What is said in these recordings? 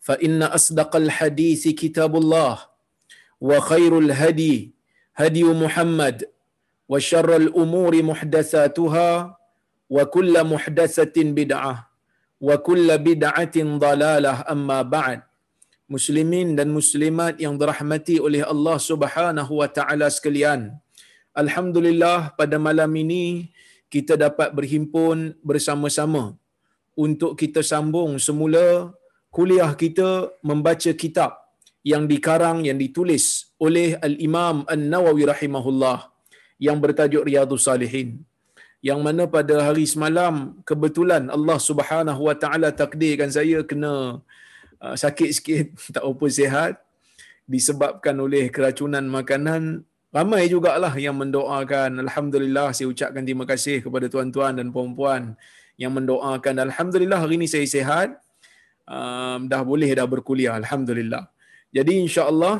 فإن أصدق الحديث كتاب الله وخير الهدي هدي محمد وشر الأمور محدثاتها وكل محدثة بدعة وكل بدعة ضلالة أما بعد Muslimin dan muslimat yang dirahmati oleh Allah Subhanahu wa taala sekalian. Alhamdulillah pada malam ini kita dapat berhimpun bersama-sama untuk kita sambung semula kuliah kita membaca kitab yang dikarang yang ditulis oleh al-Imam An-Nawawi rahimahullah yang bertajuk Riyadhus Salihin yang mana pada hari semalam kebetulan Allah Subhanahu wa taala takdirkan saya kena uh, sakit sikit tak apa sihat disebabkan oleh keracunan makanan. Ramai jugalah yang mendoakan. Alhamdulillah saya ucapkan terima kasih kepada tuan-tuan dan puan-puan yang mendoakan. Alhamdulillah hari ini saya sihat um, dah boleh dah berkuliah alhamdulillah. Jadi insya-Allah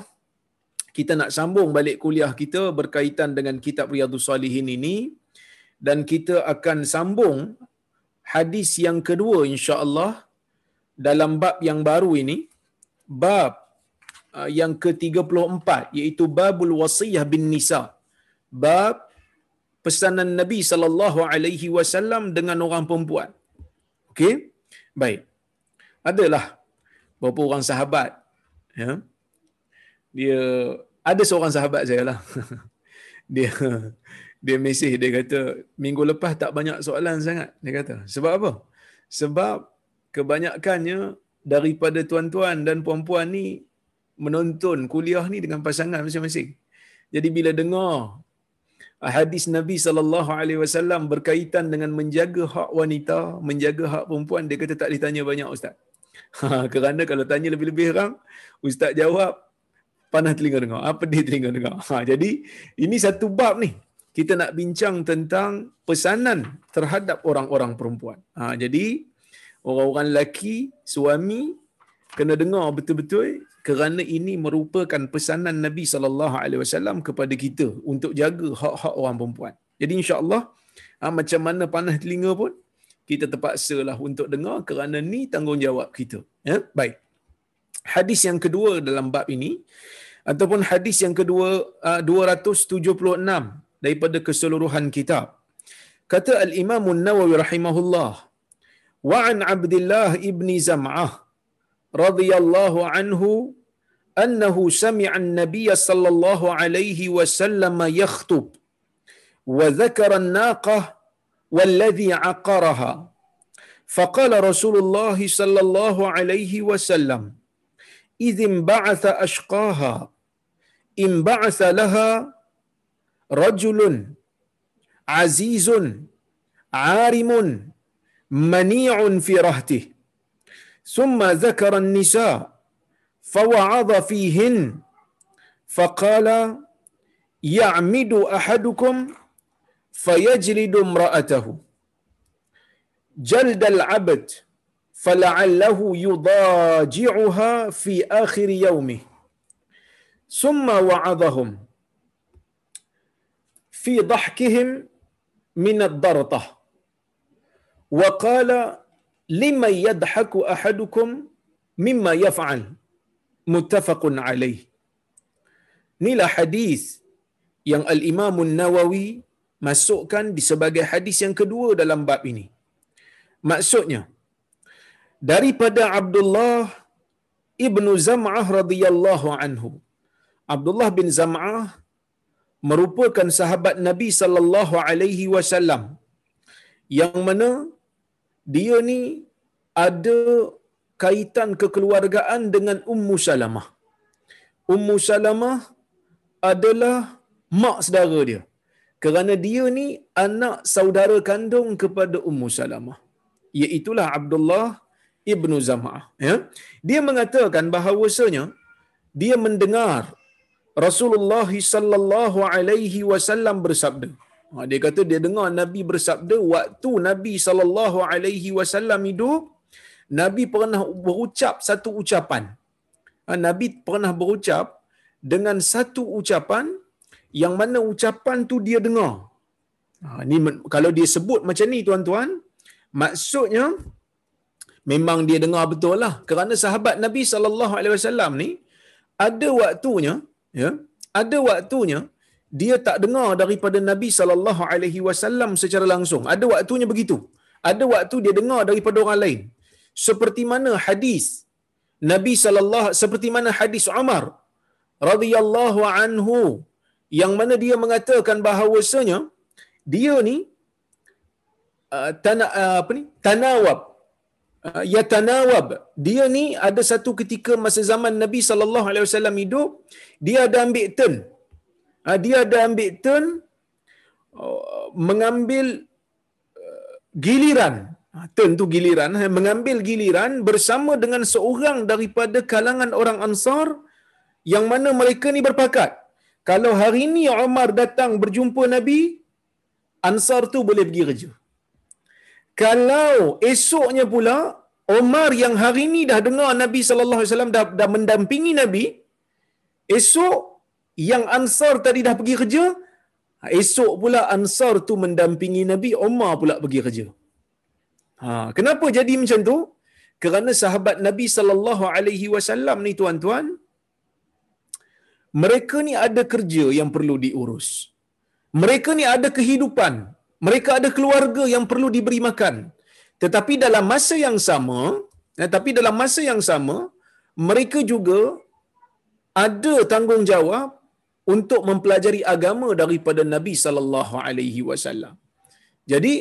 kita nak sambung balik kuliah kita berkaitan dengan kitab Riyadhus Salihin ini dan kita akan sambung hadis yang kedua insya-Allah dalam bab yang baru ini bab uh, yang ke-34 iaitu babul wasiyah bin nisa. Bab pesanan Nabi sallallahu alaihi wasallam dengan orang perempuan. Okey? Baik adalah beberapa orang sahabat ya. Dia ada seorang sahabat saya lah. Dia dia mesej dia kata minggu lepas tak banyak soalan sangat dia kata. Sebab apa? Sebab kebanyakannya daripada tuan-tuan dan puan-puan ni menonton kuliah ni dengan pasangan masing-masing. Jadi bila dengar hadis Nabi sallallahu alaihi wasallam berkaitan dengan menjaga hak wanita, menjaga hak perempuan, dia kata tak ditanya banyak ustaz. Kerana kalau tanya lebih-lebih orang, ustaz jawab panas telinga dengar, apa dia telinga dengar. Ha, jadi ini satu bab ni. Kita nak bincang tentang pesanan terhadap orang-orang perempuan. Ha, jadi orang-orang lelaki, suami kena dengar betul-betul kerana ini merupakan pesanan Nabi sallallahu alaihi wasallam kepada kita untuk jaga hak-hak orang perempuan. Jadi insya-Allah ha, macam mana panas telinga pun kita terpaksalah untuk dengar kerana ni tanggungjawab kita. Ya, baik. Hadis yang kedua dalam bab ini ataupun hadis yang kedua uh, 276 daripada keseluruhan kitab. Kata al-Imam An-Nawawi rahimahullah wa an Abdullah ibni Zam'ah radhiyallahu anhu annahu sami'a an-nabiy sallallahu alaihi wasallam yakhutub wa dhakara an-naqah والذي عقرها. فقال رسول الله صلى الله عليه وسلم إذ انبعث أشقاها انبعث لها رجل عزيز عارم منيع في رهته ثم ذكر النساء فوعظ فيهن فقال يعمد أحدكم فيجلد امرأته. جلد العبد فلعله يضاجعها في آخر يومه. ثم وعظهم في ضحكهم من الضرطة. وقال لمن يضحك أحدكم مما يفعل؟ متفق عليه. نيل حديث yang Al-Imam Nawawi masukkan di sebagai hadis yang kedua dalam bab ini maksudnya daripada Abdullah ibnu Zam'ah radhiyallahu anhu Abdullah bin Zam'ah merupakan sahabat Nabi sallallahu alaihi wasallam yang mana dia ni ada kaitan kekeluargaan dengan Ummu Salamah. Ummu Salamah adalah mak saudara dia. Kerana dia ni anak saudara kandung kepada Ummu Salamah. Iaitulah Abdullah ibnu Zam'ah. Ya? Dia mengatakan bahawasanya dia mendengar Rasulullah sallallahu alaihi wasallam bersabda. Ha, dia kata dia dengar Nabi bersabda waktu Nabi sallallahu alaihi wasallam hidup, Nabi pernah berucap satu ucapan. Ha, Nabi pernah berucap dengan satu ucapan yang mana ucapan tu dia dengar. Ha, ni kalau dia sebut macam ni tuan-tuan, maksudnya memang dia dengar betul lah. Kerana sahabat Nabi sallallahu alaihi wasallam ni ada waktunya, ya, ada waktunya dia tak dengar daripada Nabi sallallahu alaihi wasallam secara langsung. Ada waktunya begitu. Ada waktu dia dengar daripada orang lain. Seperti mana hadis Nabi sallallahu seperti mana hadis Umar radhiyallahu anhu yang mana dia mengatakan bahawasanya dia ni uh, tana, uh, apa ni? Tanawab. Uh, ya tanawab. Dia ni ada satu ketika masa zaman Nabi sallallahu alaihi wasallam hidup dia ada ambil turn. Uh, dia ada ambil turn uh, mengambil uh, giliran. Uh, turn tu giliran uh, mengambil giliran bersama dengan seorang daripada kalangan orang Ansar yang mana mereka ni berpakat kalau hari ini Umar datang berjumpa Nabi Ansar tu boleh pergi kerja. Kalau esoknya pula Umar yang hari ini dah dengar Nabi wasallam dah, dah mendampingi Nabi esok yang Ansar tadi dah pergi kerja esok pula Ansar tu mendampingi Nabi Umar pula pergi kerja. Ha kenapa jadi macam tu? Kerana sahabat Nabi sallallahu alaihi wasallam ni tuan-tuan mereka ni ada kerja yang perlu diurus mereka ni ada kehidupan mereka ada keluarga yang perlu diberi makan tetapi dalam masa yang sama eh, tapi dalam masa yang sama mereka juga ada tanggungjawab untuk mempelajari agama daripada Nabi sallallahu alaihi wasallam. Jadi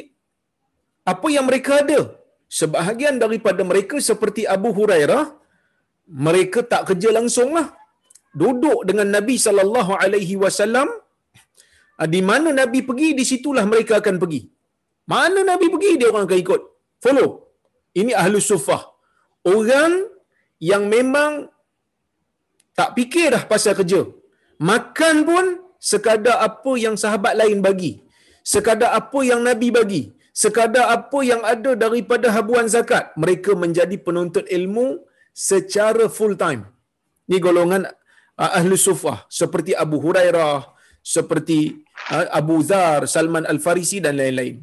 apa yang mereka ada? Sebahagian daripada mereka seperti Abu Hurairah mereka tak kerja langsunglah. Duduk dengan Nabi sallallahu alaihi wasallam ah, di mana Nabi pergi di situlah mereka akan pergi. Mana Nabi pergi dia orang akan ikut. Follow. Ini ahlu sufah. Orang yang memang tak fikir dah pasal kerja. Makan pun sekadar apa yang sahabat lain bagi. Sekadar apa yang Nabi bagi. Sekadar apa yang ada daripada habuan zakat. Mereka menjadi penuntut ilmu secara full time. Ini golongan ahli sufah. Seperti Abu Hurairah, seperti uh, Abu Zar, Salman Al-Farisi dan lain-lain.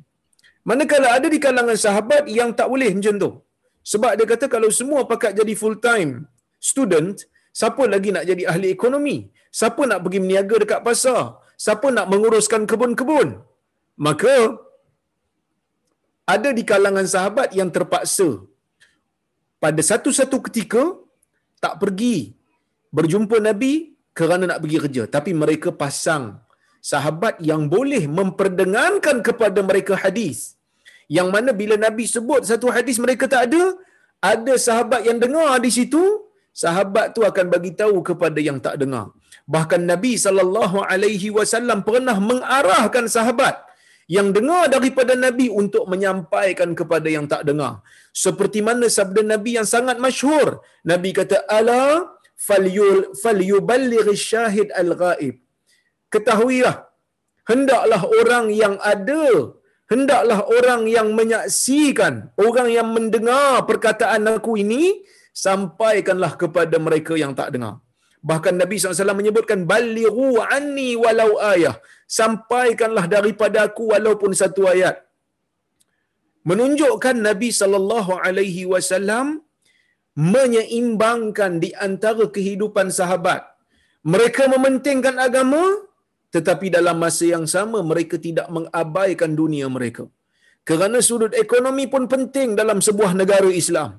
Manakala ada di kalangan sahabat yang tak boleh macam tu. Sebab dia kata kalau semua pakat jadi full time student, siapa lagi nak jadi ahli ekonomi? Siapa nak pergi meniaga dekat pasar? Siapa nak menguruskan kebun-kebun? Maka ada di kalangan sahabat yang terpaksa pada satu-satu ketika tak pergi berjumpa Nabi kerana nak pergi kerja. Tapi mereka pasang sahabat yang boleh memperdengarkan kepada mereka hadis. Yang mana bila Nabi sebut satu hadis mereka tak ada, ada sahabat yang dengar di situ, sahabat tu akan bagi tahu kepada yang tak dengar. Bahkan Nabi sallallahu alaihi wasallam pernah mengarahkan sahabat yang dengar daripada Nabi untuk menyampaikan kepada yang tak dengar. Seperti mana sabda Nabi yang sangat masyhur. Nabi kata ala falyul falyuballigh syahid al-ghaib. Ketahuilah hendaklah orang yang ada hendaklah orang yang menyaksikan orang yang mendengar perkataan aku ini sampaikanlah kepada mereka yang tak dengar Bahkan Nabi SAW menyebutkan balighu anni walau ayah. Sampaikanlah daripada aku walaupun satu ayat. Menunjukkan Nabi sallallahu alaihi wasallam menyeimbangkan di antara kehidupan sahabat. Mereka mementingkan agama tetapi dalam masa yang sama mereka tidak mengabaikan dunia mereka. Kerana sudut ekonomi pun penting dalam sebuah negara Islam.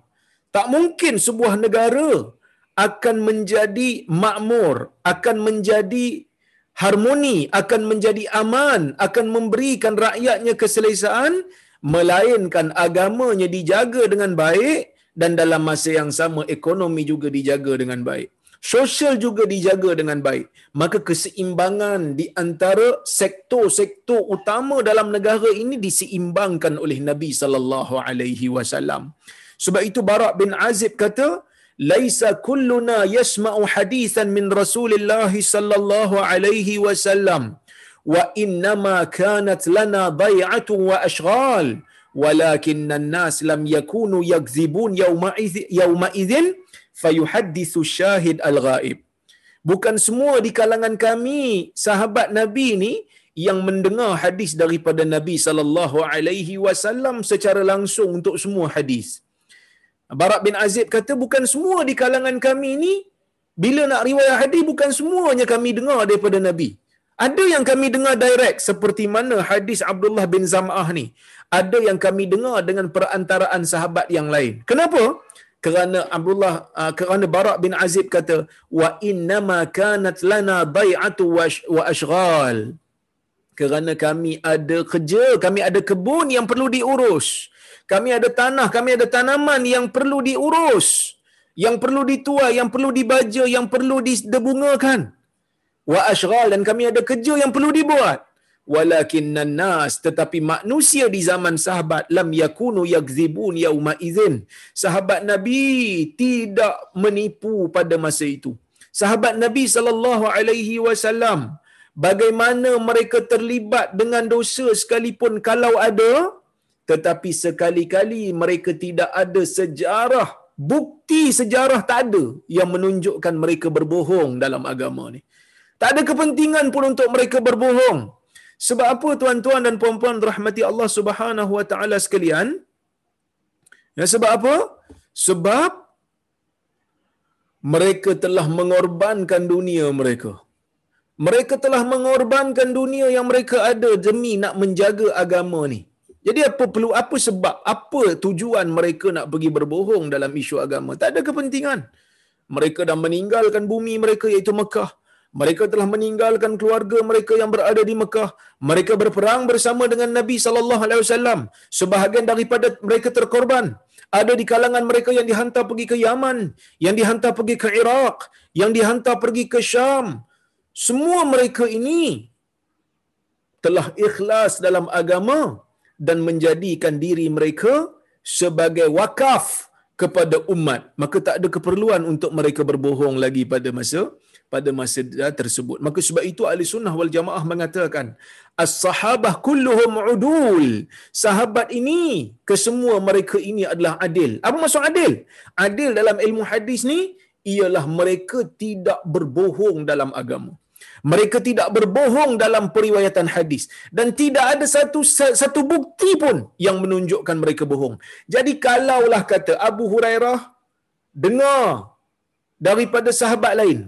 Tak mungkin sebuah negara akan menjadi makmur, akan menjadi harmoni, akan menjadi aman, akan memberikan rakyatnya keselesaan, melainkan agamanya dijaga dengan baik dan dalam masa yang sama ekonomi juga dijaga dengan baik. Sosial juga dijaga dengan baik. Maka keseimbangan di antara sektor-sektor utama dalam negara ini diseimbangkan oleh Nabi sallallahu alaihi wasallam. Sebab itu Barak bin Azib kata, "Laisa kulluna yasma'u hadithan min Rasulillah sallallahu alaihi wasallam wa innama kanat lana bai'atu wa ashghal." walakin an-nas lam yakunu yakzibun yauma idzin fayuhaddithu shahid al-ghaib. Bukan semua di kalangan kami sahabat nabi ni yang mendengar hadis daripada nabi sallallahu alaihi wasallam secara langsung untuk semua hadis. Barak bin Azib kata bukan semua di kalangan kami ni bila nak riwayat hadis bukan semuanya kami dengar daripada nabi ada yang kami dengar direct seperti mana hadis Abdullah bin Zam'ah ni. Ada yang kami dengar dengan perantaraan sahabat yang lain. Kenapa? Kerana Abdullah uh, kerana Barak bin Azib kata wa innama kanat lana bai'atu wa ashghal. Kerana kami ada kerja, kami ada kebun yang perlu diurus. Kami ada tanah, kami ada tanaman yang perlu diurus. Yang perlu dituai, yang perlu dibaja, yang perlu dibungakan wa ashghal dan kami ada kerja yang perlu dibuat. Walakinnan nas tetapi manusia di zaman sahabat lam yakunu yakzibun yauma idzin sahabat nabi tidak menipu pada masa itu. Sahabat nabi sallallahu alaihi wasallam bagaimana mereka terlibat dengan dosa sekalipun kalau ada tetapi sekali-kali mereka tidak ada sejarah bukti sejarah tak ada yang menunjukkan mereka berbohong dalam agama ni tak ada kepentingan pun untuk mereka berbohong. Sebab apa tuan-tuan dan puan-puan rahmati Allah Subhanahu wa taala sekalian? Ya sebab apa? Sebab mereka telah mengorbankan dunia mereka. Mereka telah mengorbankan dunia yang mereka ada demi nak menjaga agama ni. Jadi apa perlu apa sebab apa tujuan mereka nak pergi berbohong dalam isu agama? Tak ada kepentingan. Mereka dah meninggalkan bumi mereka iaitu Mekah mereka telah meninggalkan keluarga mereka yang berada di Mekah. Mereka berperang bersama dengan Nabi sallallahu alaihi wasallam. Sebahagian daripada mereka terkorban. Ada di kalangan mereka yang dihantar pergi ke Yaman, yang dihantar pergi ke Iraq, yang dihantar pergi ke Syam. Semua mereka ini telah ikhlas dalam agama dan menjadikan diri mereka sebagai wakaf kepada umat. Maka tak ada keperluan untuk mereka berbohong lagi pada masa pada masa tersebut. Maka sebab itu ahli sunnah wal jamaah mengatakan as-sahabah kulluhum udul. Sahabat ini kesemua mereka ini adalah adil. Apa maksud adil? Adil dalam ilmu hadis ni ialah mereka tidak berbohong dalam agama. Mereka tidak berbohong dalam periwayatan hadis dan tidak ada satu satu bukti pun yang menunjukkan mereka bohong. Jadi kalaulah kata Abu Hurairah dengar daripada sahabat lain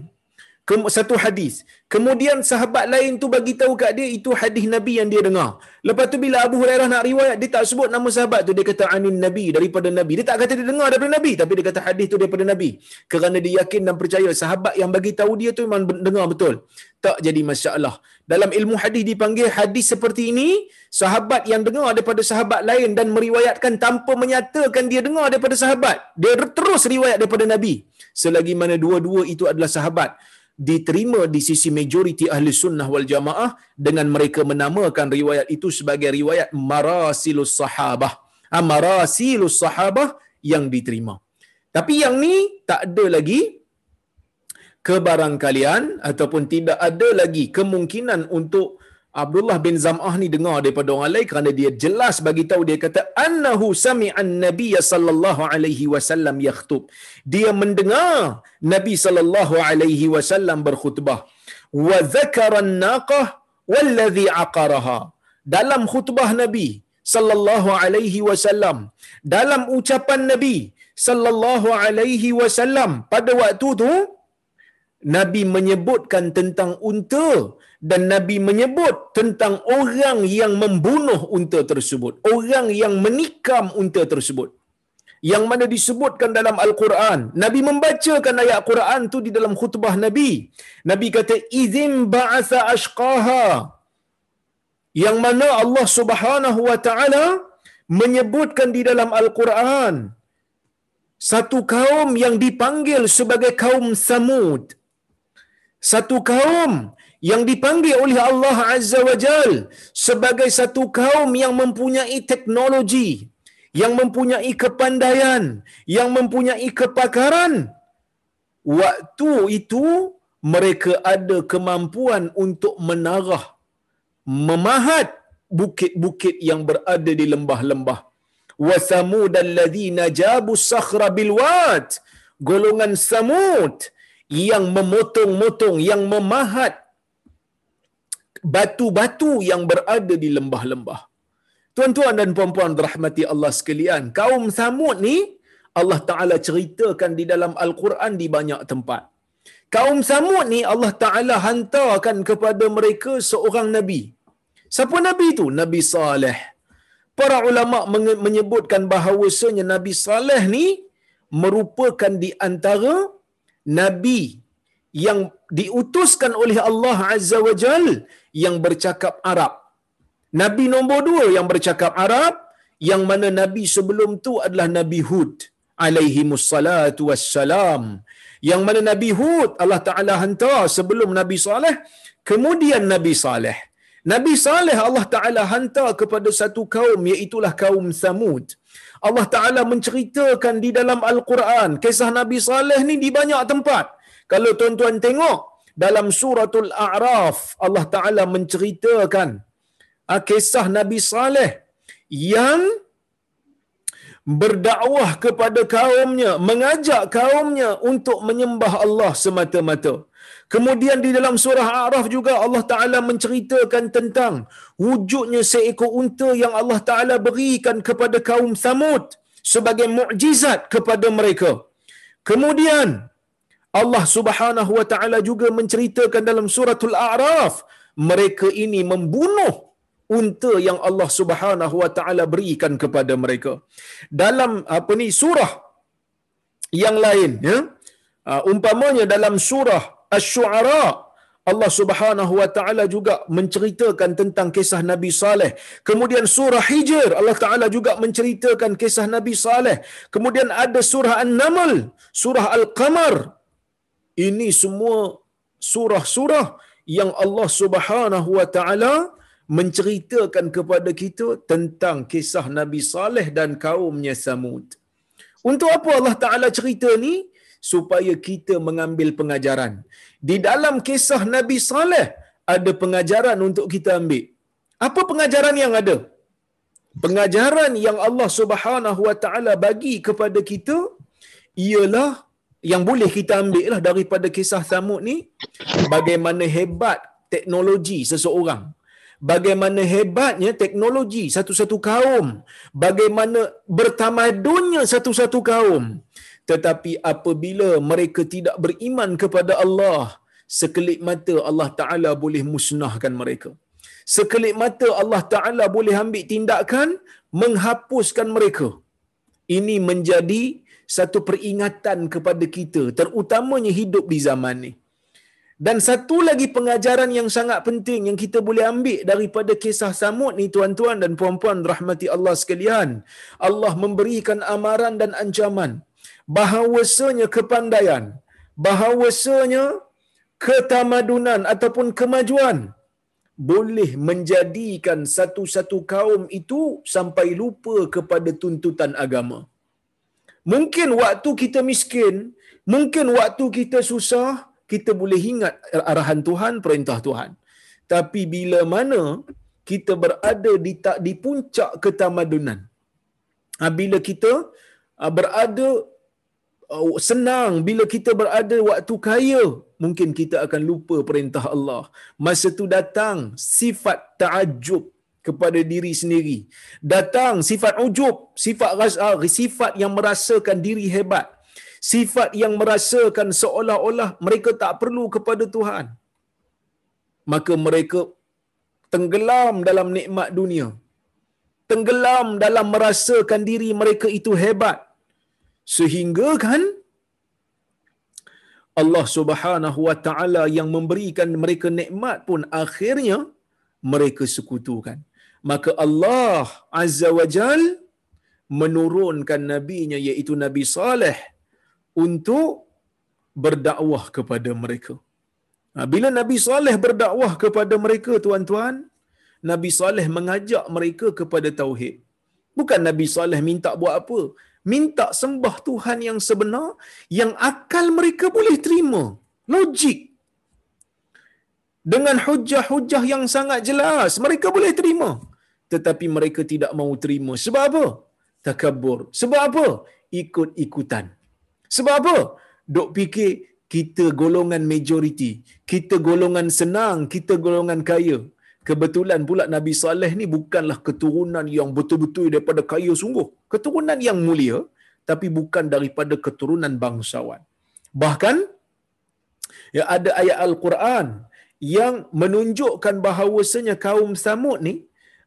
satu hadis. Kemudian sahabat lain tu bagi tahu kat dia itu hadis Nabi yang dia dengar. Lepas tu bila Abu Hurairah nak riwayat dia tak sebut nama sahabat tu dia kata anin Nabi daripada Nabi. Dia tak kata dia dengar daripada Nabi tapi dia kata hadis tu daripada Nabi. Kerana dia yakin dan percaya sahabat yang bagi tahu dia tu memang dengar betul. Tak jadi masalah. Dalam ilmu hadis dipanggil hadis seperti ini, sahabat yang dengar daripada sahabat lain dan meriwayatkan tanpa menyatakan dia dengar daripada sahabat. Dia terus riwayat daripada Nabi. Selagi mana dua-dua itu adalah sahabat diterima di sisi majoriti ahli sunnah wal jamaah dengan mereka menamakan riwayat itu sebagai riwayat marasilus sahabah. Ha, marasilus sahabah yang diterima. Tapi yang ni tak ada lagi kebarangkalian ataupun tidak ada lagi kemungkinan untuk Abdullah bin Zam'ah ni dengar daripada orang lain kerana dia jelas bagi tahu dia kata annahu sami'an nabiy sallallahu alaihi wasallam yakhutub. Dia mendengar Nabi sallallahu alaihi wasallam berkhutbah. Wa dzakara an-naqah wallazi aqaraha. Dalam khutbah Nabi sallallahu alaihi wasallam, dalam ucapan Nabi sallallahu alaihi wasallam pada waktu tu Nabi menyebutkan tentang unta dan Nabi menyebut tentang orang yang membunuh unta tersebut, orang yang menikam unta tersebut. Yang mana disebutkan dalam Al-Quran. Nabi membacakan ayat Quran tu di dalam khutbah Nabi. Nabi kata, "Idzin ba'atha ashqaha." Yang mana Allah Subhanahu wa taala menyebutkan di dalam Al-Quran satu kaum yang dipanggil sebagai kaum Samud. Satu kaum yang dipanggil oleh Allah Azza wa Jal sebagai satu kaum yang mempunyai teknologi, yang mempunyai kepandaian, yang mempunyai kepakaran. Waktu itu mereka ada kemampuan untuk menarah, memahat bukit-bukit yang berada di lembah-lembah. Samud alladhina jabu sakhra bilwat. Golongan samud yang memotong-motong, yang memahat batu-batu yang berada di lembah-lembah. Tuan-tuan dan puan-puan rahmati Allah sekalian, kaum Samud ni Allah Taala ceritakan di dalam Al-Quran di banyak tempat. Kaum Samud ni Allah Taala hantarkan kepada mereka seorang nabi. Siapa nabi tu? Nabi Saleh. Para ulama menyebutkan bahawasanya Nabi Saleh ni merupakan di antara nabi yang diutuskan oleh Allah Azza wa Jal yang bercakap Arab. Nabi nombor dua yang bercakap Arab, yang mana Nabi sebelum tu adalah Nabi Hud alaihi mussalatu wassalam. Yang mana Nabi Hud Allah Ta'ala hantar sebelum Nabi Saleh, kemudian Nabi Saleh. Nabi Saleh Allah Ta'ala hantar kepada satu kaum, iaitulah kaum Samud. Allah Ta'ala menceritakan di dalam Al-Quran, kisah Nabi Saleh ni di banyak tempat. Kalau tuan-tuan tengok, dalam suratul A'raf Allah Taala menceritakan ah, kisah Nabi Saleh yang berdakwah kepada kaumnya, mengajak kaumnya untuk menyembah Allah semata-mata. Kemudian di dalam surah A'raf juga Allah Ta'ala menceritakan tentang wujudnya seekor unta yang Allah Ta'ala berikan kepada kaum Samud sebagai mukjizat kepada mereka. Kemudian Allah Subhanahu wa taala juga menceritakan dalam suratul A'raf mereka ini membunuh unta yang Allah Subhanahu wa taala berikan kepada mereka. Dalam apa ni surah yang lain ya. Uh, umpamanya dalam surah Asy-Syu'ara Allah Subhanahu wa taala juga menceritakan tentang kisah Nabi Saleh. Kemudian surah Hijr Allah taala juga menceritakan kisah Nabi Saleh. Kemudian ada surah An-Naml, surah Al-Qamar ini semua surah-surah yang Allah Subhanahu wa taala menceritakan kepada kita tentang kisah Nabi Saleh dan kaumnya Samud. Untuk apa Allah Taala cerita ni? Supaya kita mengambil pengajaran. Di dalam kisah Nabi Saleh ada pengajaran untuk kita ambil. Apa pengajaran yang ada? Pengajaran yang Allah Subhanahu wa taala bagi kepada kita ialah yang boleh kita ambil lah daripada kisah Samud ni bagaimana hebat teknologi seseorang. Bagaimana hebatnya teknologi satu-satu kaum. Bagaimana bertamadunnya satu-satu kaum. Tetapi apabila mereka tidak beriman kepada Allah sekelip mata Allah Taala boleh musnahkan mereka. Sekelip mata Allah Taala boleh ambil tindakan menghapuskan mereka. Ini menjadi satu peringatan kepada kita terutamanya hidup di zaman ni. Dan satu lagi pengajaran yang sangat penting yang kita boleh ambil daripada kisah Samud ni tuan-tuan dan puan-puan rahmati Allah sekalian. Allah memberikan amaran dan ancaman bahawasanya kepandaian, bahawasanya ketamadunan ataupun kemajuan boleh menjadikan satu-satu kaum itu sampai lupa kepada tuntutan agama. Mungkin waktu kita miskin, mungkin waktu kita susah, kita boleh ingat arahan Tuhan, perintah Tuhan. Tapi bila mana kita berada di tak di puncak ketamadunan. Ha, bila kita ha, berada uh, senang, bila kita berada waktu kaya, mungkin kita akan lupa perintah Allah. Masa tu datang sifat ta'ajub kepada diri sendiri. Datang sifat ujub, sifat rasa, sifat yang merasakan diri hebat. Sifat yang merasakan seolah-olah mereka tak perlu kepada Tuhan. Maka mereka tenggelam dalam nikmat dunia. Tenggelam dalam merasakan diri mereka itu hebat. Sehingga kan Allah Subhanahu wa taala yang memberikan mereka nikmat pun akhirnya mereka sekutukan. Maka Allah Azza wa Jal menurunkan nabinya iaitu Nabi Saleh untuk berdakwah kepada mereka. Ha, bila Nabi Saleh berdakwah kepada mereka, tuan-tuan, Nabi Saleh mengajak mereka kepada tauhid. Bukan Nabi Saleh minta buat apa? Minta sembah Tuhan yang sebenar yang akal mereka boleh terima. Logik. Dengan hujah-hujah yang sangat jelas, mereka boleh terima. Tetapi mereka tidak mau terima. Sebab apa? Takabur. Sebab apa? Ikut-ikutan. Sebab apa? Dok fikir kita golongan majoriti, kita golongan senang, kita golongan kaya. Kebetulan pula Nabi Saleh ni bukanlah keturunan yang betul-betul daripada kaya sungguh. Keturunan yang mulia tapi bukan daripada keturunan bangsawan. Bahkan ya ada ayat Al-Quran yang menunjukkan bahawasanya kaum Samud ni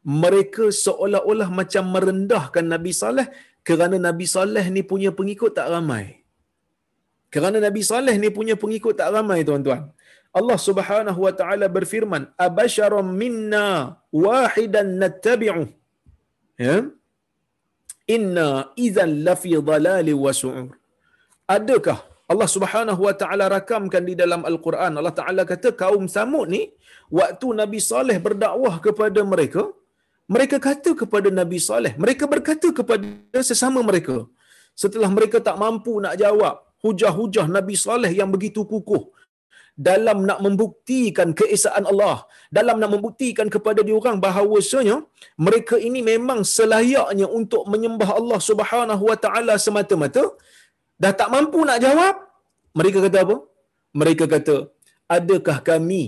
mereka seolah-olah macam merendahkan Nabi Saleh kerana Nabi Saleh ni punya pengikut tak ramai. Kerana Nabi Saleh ni punya pengikut tak ramai tuan-tuan. Allah Subhanahu wa taala berfirman, "Abasharum minna wahidan nattabi'u." Ya. Inna idzan lafi dhalali wa su'ur. Adakah Allah Subhanahu wa taala rakamkan di dalam Al-Quran Allah Taala kata kaum Samud ni waktu Nabi Saleh berdakwah kepada mereka mereka kata kepada Nabi Saleh mereka berkata kepada sesama mereka setelah mereka tak mampu nak jawab hujah-hujah Nabi Saleh yang begitu kukuh dalam nak membuktikan keesaan Allah, dalam nak membuktikan kepada diorang bahawasanya mereka ini memang selayaknya untuk menyembah Allah Subhanahu wa taala semata-mata, dah tak mampu nak jawab, mereka kata apa? Mereka kata, adakah kami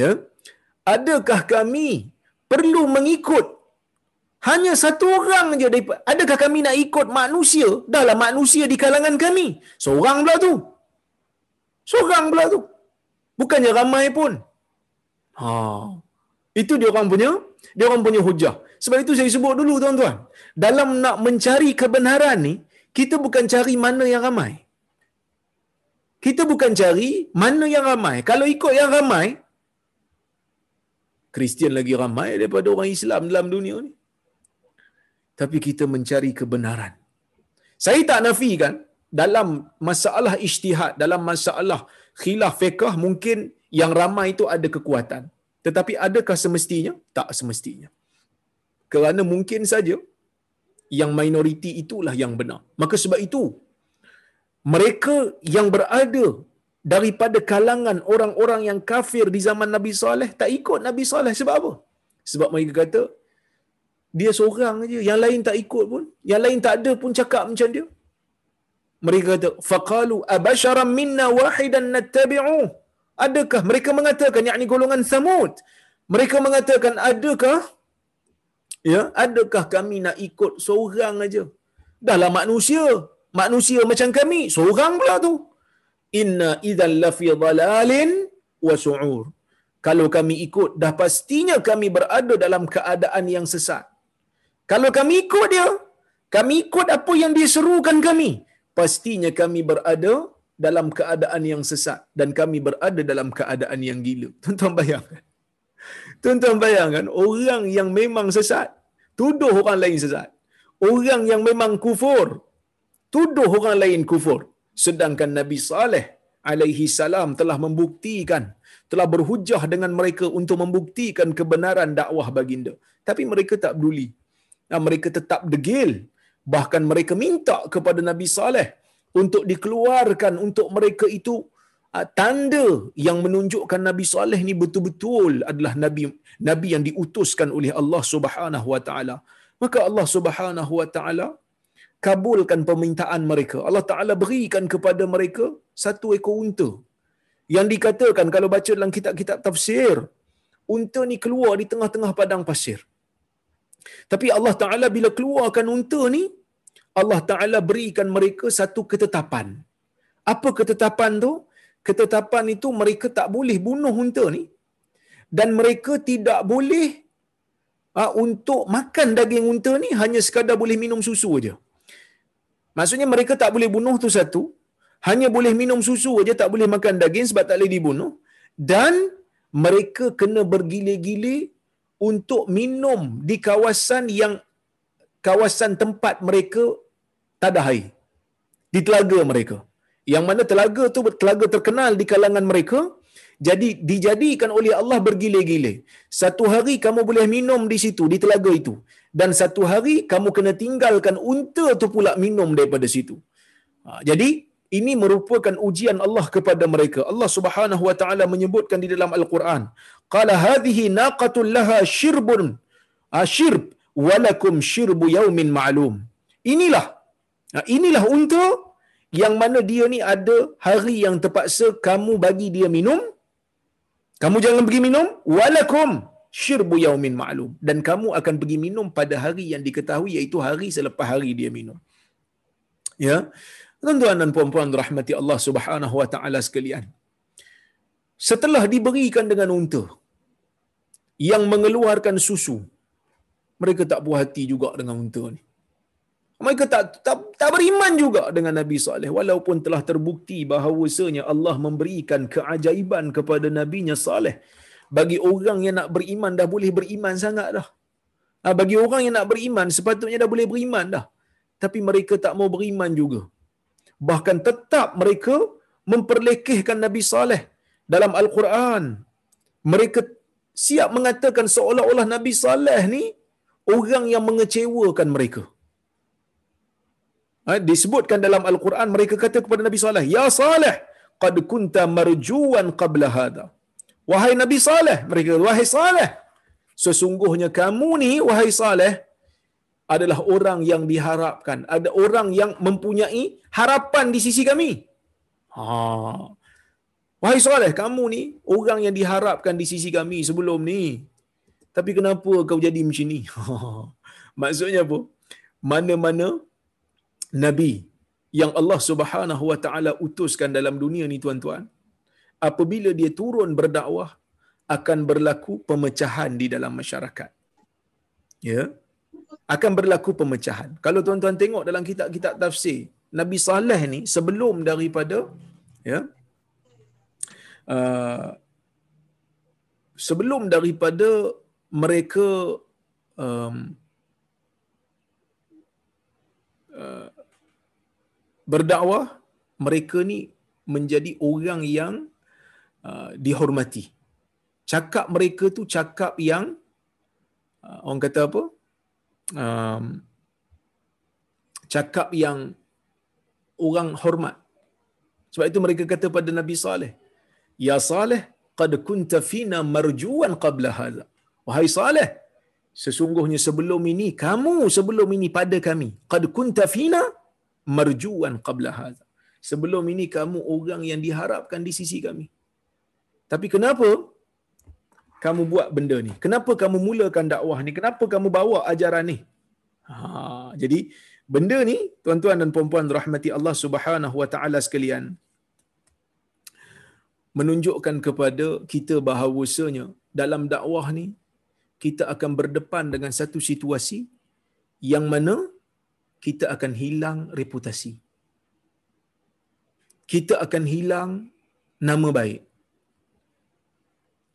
ya? Adakah kami perlu mengikut. Hanya satu orang je adakah kami nak ikut manusia? Dahlah manusia di kalangan kami. Seorang pula tu. Seorang pula tu. Bukannya ramai pun. Ha. Itu dia orang punya dia orang punya hujah. Sebab itu saya sebut dulu tuan-tuan. Dalam nak mencari kebenaran ni kita bukan cari mana yang ramai. Kita bukan cari mana yang ramai. Kalau ikut yang ramai Kristian lagi ramai daripada orang Islam dalam dunia ni tapi kita mencari kebenaran. Saya tak nafikan dalam masalah ijtihad, dalam masalah khilaf fiqh mungkin yang ramai itu ada kekuatan. Tetapi adakah semestinya? Tak semestinya. Kerana mungkin saja yang minoriti itulah yang benar. Maka sebab itu mereka yang berada daripada kalangan orang-orang yang kafir di zaman Nabi Saleh tak ikut Nabi Saleh. Sebab apa? Sebab mereka kata dia seorang aja yang lain tak ikut pun. Yang lain tak ada pun cakap macam dia. Mereka kata faqalu abasharam minna wahidan nattabi'u. Adakah mereka mengatakan yakni golongan samud mereka mengatakan adakah? Ya adakah kami nak ikut seorang aja? Dahlah manusia. Manusia macam kami seorang pula tu inna idzal lafi dhalalin wa su'ur kalau kami ikut dah pastinya kami berada dalam keadaan yang sesat kalau kami ikut dia, kami ikut apa yang dia serukan kami, pastinya kami berada dalam keadaan yang sesat dan kami berada dalam keadaan yang gila. Tuan-tuan bayangkan. Tuan-tuan bayangkan orang yang memang sesat, tuduh orang lain sesat. Orang yang memang kufur, tuduh orang lain kufur. Sedangkan Nabi Saleh alaihi salam telah membuktikan, telah berhujah dengan mereka untuk membuktikan kebenaran dakwah baginda. Tapi mereka tak peduli dan mereka tetap degil bahkan mereka minta kepada Nabi Saleh untuk dikeluarkan untuk mereka itu uh, tanda yang menunjukkan Nabi Saleh ni betul-betul adalah nabi nabi yang diutuskan oleh Allah Subhanahu wa taala. Maka Allah Subhanahu wa taala kabulkan permintaan mereka. Allah Taala berikan kepada mereka satu ekor unta. Yang dikatakan kalau baca dalam kitab-kitab tafsir, unta ni keluar di tengah-tengah padang pasir. Tapi Allah Taala bila keluarkan unta ni, Allah Taala berikan mereka satu ketetapan. Apa ketetapan tu? Ketetapan itu mereka tak boleh bunuh unta ni dan mereka tidak boleh uh, untuk makan daging unta ni hanya sekadar boleh minum susu aja. Maksudnya mereka tak boleh bunuh tu satu, hanya boleh minum susu aja tak boleh makan daging sebab tak boleh dibunuh dan mereka kena bergile-gile untuk minum di kawasan yang kawasan tempat mereka tak ada air. Di telaga mereka. Yang mana telaga tu telaga terkenal di kalangan mereka. Jadi dijadikan oleh Allah bergile-gile. Satu hari kamu boleh minum di situ, di telaga itu. Dan satu hari kamu kena tinggalkan unta tu pula minum daripada situ. Ha, jadi ini merupakan ujian Allah kepada mereka. Allah Subhanahu wa taala menyebutkan di dalam Al-Quran, qala hadhihi naqatul laha shirbun ashirb walakum shirbu yaumin ma'lum. Inilah Nah, inilah unta yang mana dia ni ada hari yang terpaksa kamu bagi dia minum. Kamu jangan pergi minum. Walakum syirbu yaumin ma'lum. Dan kamu akan pergi minum pada hari yang diketahui iaitu hari selepas hari dia minum. Ya. Tuan-tuan dan puan-puan rahmati Allah Subhanahu wa taala sekalian. Setelah diberikan dengan unta yang mengeluarkan susu, mereka tak puas hati juga dengan unta ni. Mereka tak, tak tak beriman juga dengan Nabi Saleh walaupun telah terbukti bahawasanya Allah memberikan keajaiban kepada nabinya Saleh. Bagi orang yang nak beriman dah boleh beriman sangat dah. Ha, bagi orang yang nak beriman sepatutnya dah boleh beriman dah. Tapi mereka tak mau beriman juga. Bahkan tetap mereka memperlekehkan Nabi Saleh dalam Al-Quran. Mereka siap mengatakan seolah-olah Nabi Saleh ni orang yang mengecewakan mereka. Ha, disebutkan dalam Al-Quran mereka kata kepada Nabi Saleh, "Ya Saleh, qad kunta marjuan qabla hada." Wahai Nabi Saleh, mereka kata, "Wahai Saleh, sesungguhnya kamu ni wahai Saleh adalah orang yang diharapkan, ada orang yang mempunyai harapan di sisi kami." Ha. Wahai Saleh, kamu ni orang yang diharapkan di sisi kami sebelum ni. Tapi kenapa kau jadi macam ni? Maksudnya apa? Mana-mana nabi yang Allah Subhanahu wa taala utuskan dalam dunia ni tuan-tuan apabila dia turun berdakwah akan berlaku pemecahan di dalam masyarakat. Ya? Akan berlaku pemecahan. Kalau tuan-tuan tengok dalam kitab-kitab tafsir Nabi Saleh ni sebelum daripada ya uh, sebelum daripada mereka um, uh, berdakwah mereka ni menjadi orang yang uh, dihormati. Cakap mereka tu cakap yang uh, orang kata apa? Um, cakap yang orang hormat. Sebab itu mereka kata pada Nabi Saleh, "Ya Saleh, qad kunta fina marjuan qabla hadha." Wahai Saleh, sesungguhnya sebelum ini kamu sebelum ini pada kami, qad kunta fina marjuan qabla hadha. Sebelum ini kamu orang yang diharapkan di sisi kami. Tapi kenapa kamu buat benda ni? Kenapa kamu mulakan dakwah ni? Kenapa kamu bawa ajaran ni? Ha, jadi benda ni tuan-tuan dan puan-puan rahmati Allah Subhanahu wa taala sekalian menunjukkan kepada kita bahawasanya dalam dakwah ni kita akan berdepan dengan satu situasi yang mana kita akan hilang reputasi. Kita akan hilang nama baik.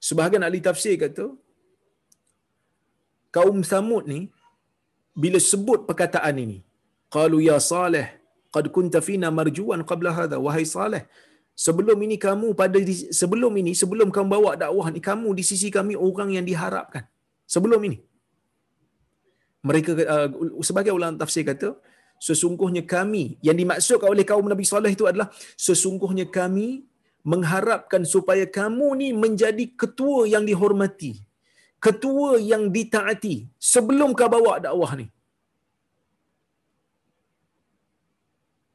Sebahagian ahli tafsir kata, kaum Samud ni, bila sebut perkataan ini, qalu ya Saleh, qad kunta fina marjuan qabla hadha, wahai Saleh, sebelum ini kamu pada sebelum ini sebelum kamu bawa dakwah ni kamu di sisi kami orang yang diharapkan sebelum ini mereka uh, sebagai ulama tafsir kata sesungguhnya kami yang dimaksudkan oleh kaum Nabi Saleh itu adalah sesungguhnya kami mengharapkan supaya kamu ni menjadi ketua yang dihormati ketua yang ditaati sebelum kau bawa dakwah ni.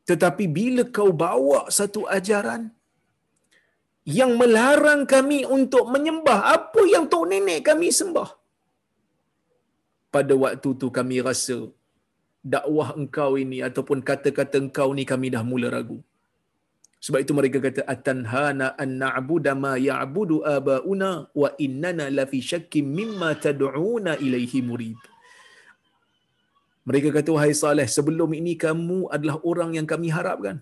Tetapi bila kau bawa satu ajaran yang melarang kami untuk menyembah apa yang tok nenek kami sembah pada waktu tu kami rasa dakwah engkau ini ataupun kata-kata engkau ni kami dah mula ragu. Sebab itu mereka kata atanhana an na'budu ma ya'budu abauna wa innana la fi syakkim mimma tad'una ilaihi murid. Mereka kata wahai Saleh sebelum ini kamu adalah orang yang kami harapkan.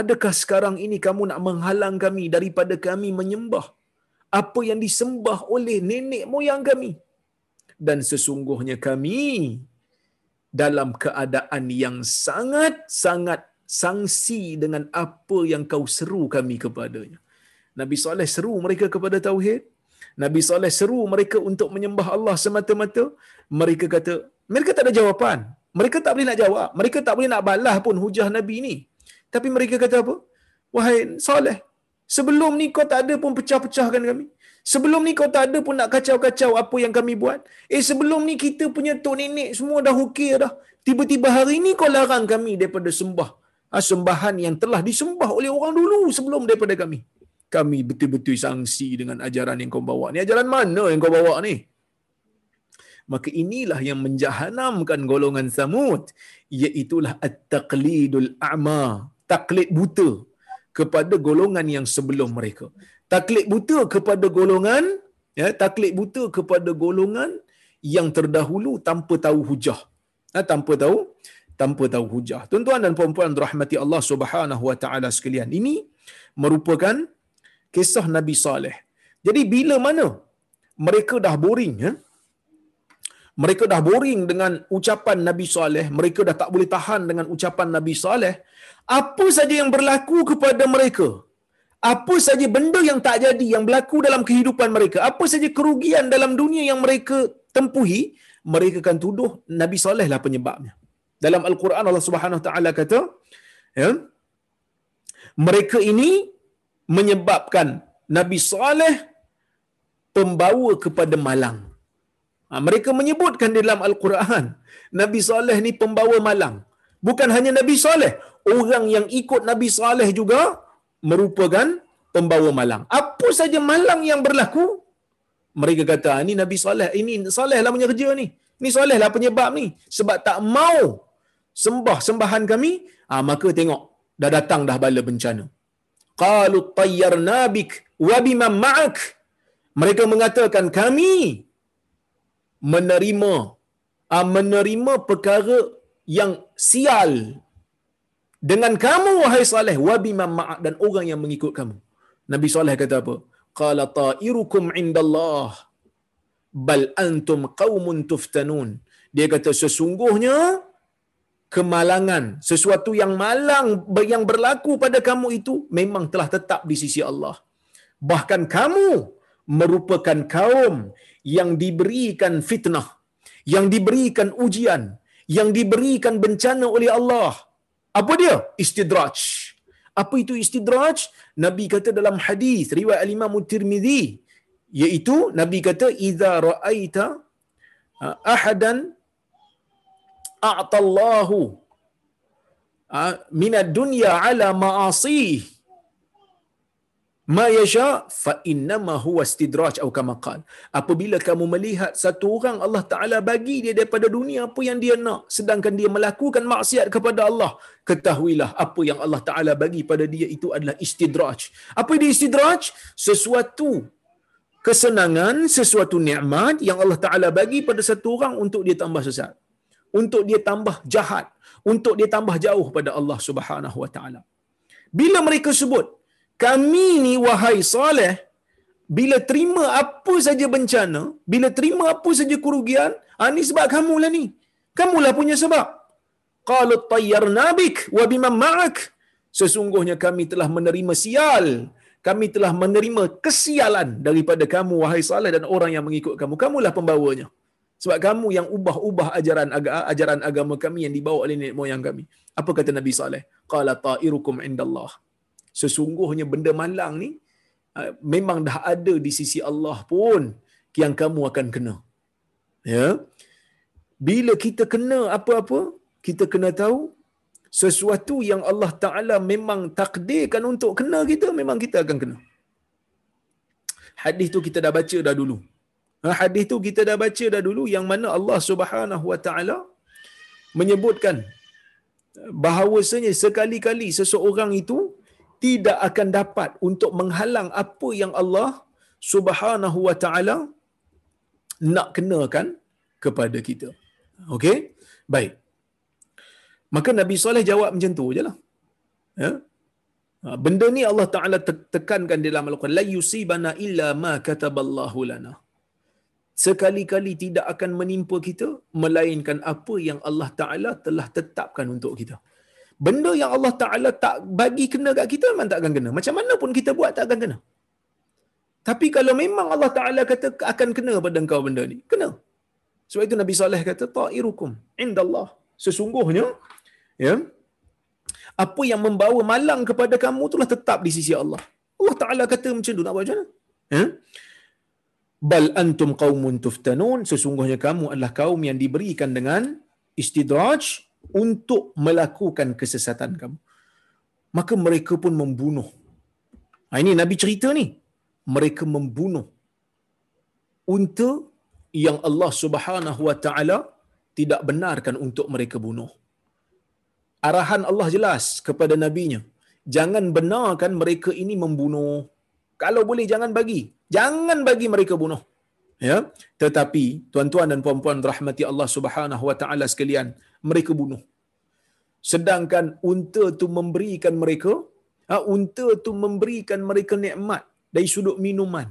Adakah sekarang ini kamu nak menghalang kami daripada kami menyembah apa yang disembah oleh nenek moyang kami? Dan sesungguhnya kami dalam keadaan yang sangat-sangat sangsi dengan apa yang kau seru kami kepadanya. Nabi Saleh seru mereka kepada tauhid. Nabi Saleh seru mereka untuk menyembah Allah semata-mata. Mereka kata, mereka tak ada jawapan. Mereka tak boleh nak jawab. Mereka tak boleh nak balas pun hujah Nabi ni. Tapi mereka kata apa? Wahai Saleh, sebelum ni kau tak ada pun pecah-pecahkan kami. Sebelum ni kau tak ada pun nak kacau-kacau apa yang kami buat. Eh sebelum ni kita punya tok nenek semua dah okey dah. Tiba-tiba hari ni kau larang kami daripada sembah. Ha, sembahan yang telah disembah oleh orang dulu sebelum daripada kami. Kami betul-betul sangsi dengan ajaran yang kau bawa ni. Ajaran mana yang kau bawa ni? Maka inilah yang menjahanamkan golongan samud. Iaitulah at-taqlidul a'ma. Taklid buta kepada golongan yang sebelum mereka taklid buta kepada golongan ya taklid buta kepada golongan yang terdahulu tanpa tahu hujah. Ya, tanpa tahu tanpa tahu hujah. Tuan-tuan dan puan-puan rahmati Allah Subhanahu wa taala sekalian ini merupakan kisah Nabi Saleh. Jadi bila mana mereka dah boring ya mereka dah boring dengan ucapan Nabi Saleh mereka dah tak boleh tahan dengan ucapan Nabi Saleh apa saja yang berlaku kepada mereka apa saja benda yang tak jadi yang berlaku dalam kehidupan mereka? Apa saja kerugian dalam dunia yang mereka tempuhi? Mereka akan tuduh Nabi Saleh lah penyebabnya. Dalam al-Quran Allah Subhanahu taala kata ya mereka ini menyebabkan Nabi Saleh pembawa kepada malang. Ha, mereka menyebutkan di dalam al-Quran Nabi Saleh ni pembawa malang. Bukan hanya Nabi Saleh orang yang ikut Nabi Saleh juga merupakan pembawa malang. Apa saja malang yang berlaku, mereka kata, ini ah, Nabi Saleh, ini Saleh lah punya kerja ni. Ini Saleh lah penyebab ni. Sebab tak mau sembah sembahan kami, ah maka tengok, dah datang dah bala bencana. Qalu tayyarna bik wa ma'ak. Mereka mengatakan kami menerima ah, menerima perkara yang sial dengan kamu wahai Saleh wa bimam ma'ak dan orang yang mengikut kamu. Nabi Saleh kata apa? Qala ta'irukum indallah bal antum qaumun tuftanun. Dia kata sesungguhnya kemalangan, sesuatu yang malang yang berlaku pada kamu itu memang telah tetap di sisi Allah. Bahkan kamu merupakan kaum yang diberikan fitnah, yang diberikan ujian, yang diberikan bencana oleh Allah. Apa dia? Istidraj. Apa itu istidraj? Nabi kata dalam hadis riwayat Imam Tirmizi iaitu Nabi kata idza ra'aita uh, ahadan a'tallahu uh, min ad-dunya ala ma'asih ma yasha fa innama huwa istidraj atau kama qal. Apabila kamu melihat satu orang Allah taala bagi dia daripada dunia apa yang dia nak sedangkan dia melakukan maksiat kepada Allah ketahuilah apa yang Allah taala bagi pada dia itu adalah istidraj. Apa dia istidraj? Sesuatu kesenangan sesuatu nikmat yang Allah taala bagi pada satu orang untuk dia tambah sesat untuk dia tambah jahat untuk dia tambah jauh pada Allah Subhanahu wa taala. Bila mereka sebut kami ni wahai Saleh bila terima apa saja bencana, bila terima apa saja kerugian, ah ni sebab kamulah ni. Kamulah punya sebab. Qalu tayyarna bik wa bima ma'ak. Sesungguhnya kami telah menerima sial. Kami telah menerima kesialan daripada kamu wahai Saleh dan orang yang mengikut kamu. Kamulah pembawanya. Sebab kamu yang ubah-ubah ajaran agama, ajaran agama kami yang dibawa oleh nenek moyang kami. Apa kata Nabi Saleh? Qala ta'irukum indallah sesungguhnya benda malang ni uh, memang dah ada di sisi Allah pun yang kamu akan kena. Ya? Bila kita kena apa-apa kita kena tahu sesuatu yang Allah Taala memang takdirkan untuk kena kita memang kita akan kena. Hadis tu kita dah baca dah dulu. Ha, hadis tu kita dah baca dah dulu yang mana Allah Subhanahu Wa Taala menyebutkan bahawasanya sekali-kali seseorang itu tidak akan dapat untuk menghalang apa yang Allah Subhanahu wa taala nak kenakan kepada kita. Okey? Baik. Maka Nabi Saleh jawab macam tu je lah. Ya? Ha, benda ni Allah Ta'ala tekankan dalam Al-Quran. La yusibana illa ma kataballahu lana. Sekali-kali tidak akan menimpa kita, melainkan apa yang Allah Ta'ala telah tetapkan untuk kita. Benda yang Allah Ta'ala tak bagi kena kat kita, memang tak akan kena. Macam mana pun kita buat, tak akan kena. Tapi kalau memang Allah Ta'ala kata akan kena pada engkau benda ni, kena. Sebab itu Nabi Saleh kata, ta'irukum indallah. Sesungguhnya, ya, apa yang membawa malang kepada kamu itulah tetap di sisi Allah. Allah Ta'ala kata macam tu, nak buat macam mana? Ya? Bal antum qaumun tuftanun. Sesungguhnya kamu adalah kaum yang diberikan dengan istidraj untuk melakukan kesesatan kamu. Maka mereka pun membunuh. Ha, ini Nabi cerita ni. Mereka membunuh unta yang Allah Subhanahu Wa Taala tidak benarkan untuk mereka bunuh. Arahan Allah jelas kepada nabinya, jangan benarkan mereka ini membunuh. Kalau boleh jangan bagi, jangan bagi mereka bunuh. Ya, tetapi tuan-tuan dan puan-puan rahmati Allah Subhanahu Wa Taala sekalian, mereka bunuh. Sedangkan unta tu memberikan mereka, ha, unta tu memberikan mereka nikmat dari sudut minuman.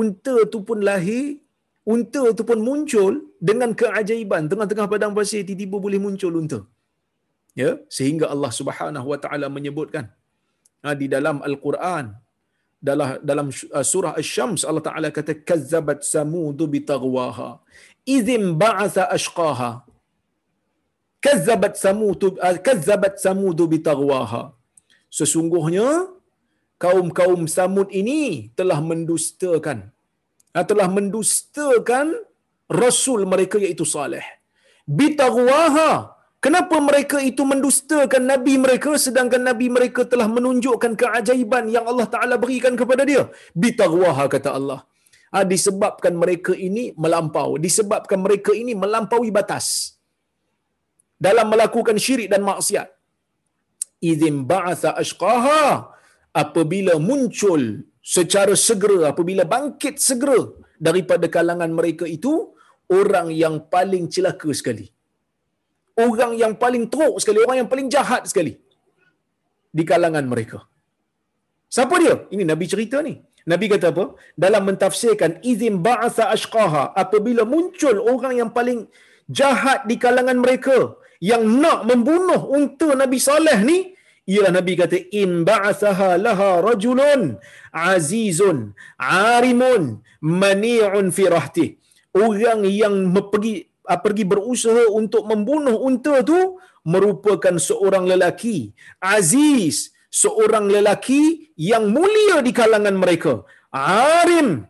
Unta tu pun lahir, unta tu pun muncul dengan keajaiban tengah-tengah padang pasir tiba-tiba boleh muncul unta. Ya, sehingga Allah Subhanahu Wa Taala menyebutkan ha, di dalam Al-Quran dalam dalam uh, surah Asy-Syams Allah Taala kata kazzabat samud bi idzim ba'atha ashqaha kazzabat samud uh, kazzabat samud bi taghwaha sesungguhnya kaum-kaum Samud ini telah mendustakan uh, telah mendustakan rasul mereka iaitu Saleh bi taghwaha Kenapa mereka itu mendustakan Nabi mereka sedangkan Nabi mereka telah menunjukkan keajaiban yang Allah Ta'ala berikan kepada dia? Bitagwaha kata Allah. Ha, disebabkan mereka ini melampau. Disebabkan mereka ini melampaui batas. Dalam melakukan syirik dan maksiat. Izim ba'atha ashqaha. Apabila muncul secara segera, apabila bangkit segera daripada kalangan mereka itu, orang yang paling celaka sekali orang yang paling teruk sekali, orang yang paling jahat sekali di kalangan mereka. Siapa dia? Ini Nabi cerita ni. Nabi kata apa? Dalam mentafsirkan izin ba'atha ashqaha apabila muncul orang yang paling jahat di kalangan mereka yang nak membunuh unta Nabi Saleh ni ialah Nabi kata in ba'athaha laha rajulun azizun arimun mani'un fi rahti orang yang pergi Ah, pergi berusaha untuk membunuh unta tu merupakan seorang lelaki aziz seorang lelaki yang mulia di kalangan mereka. Arim.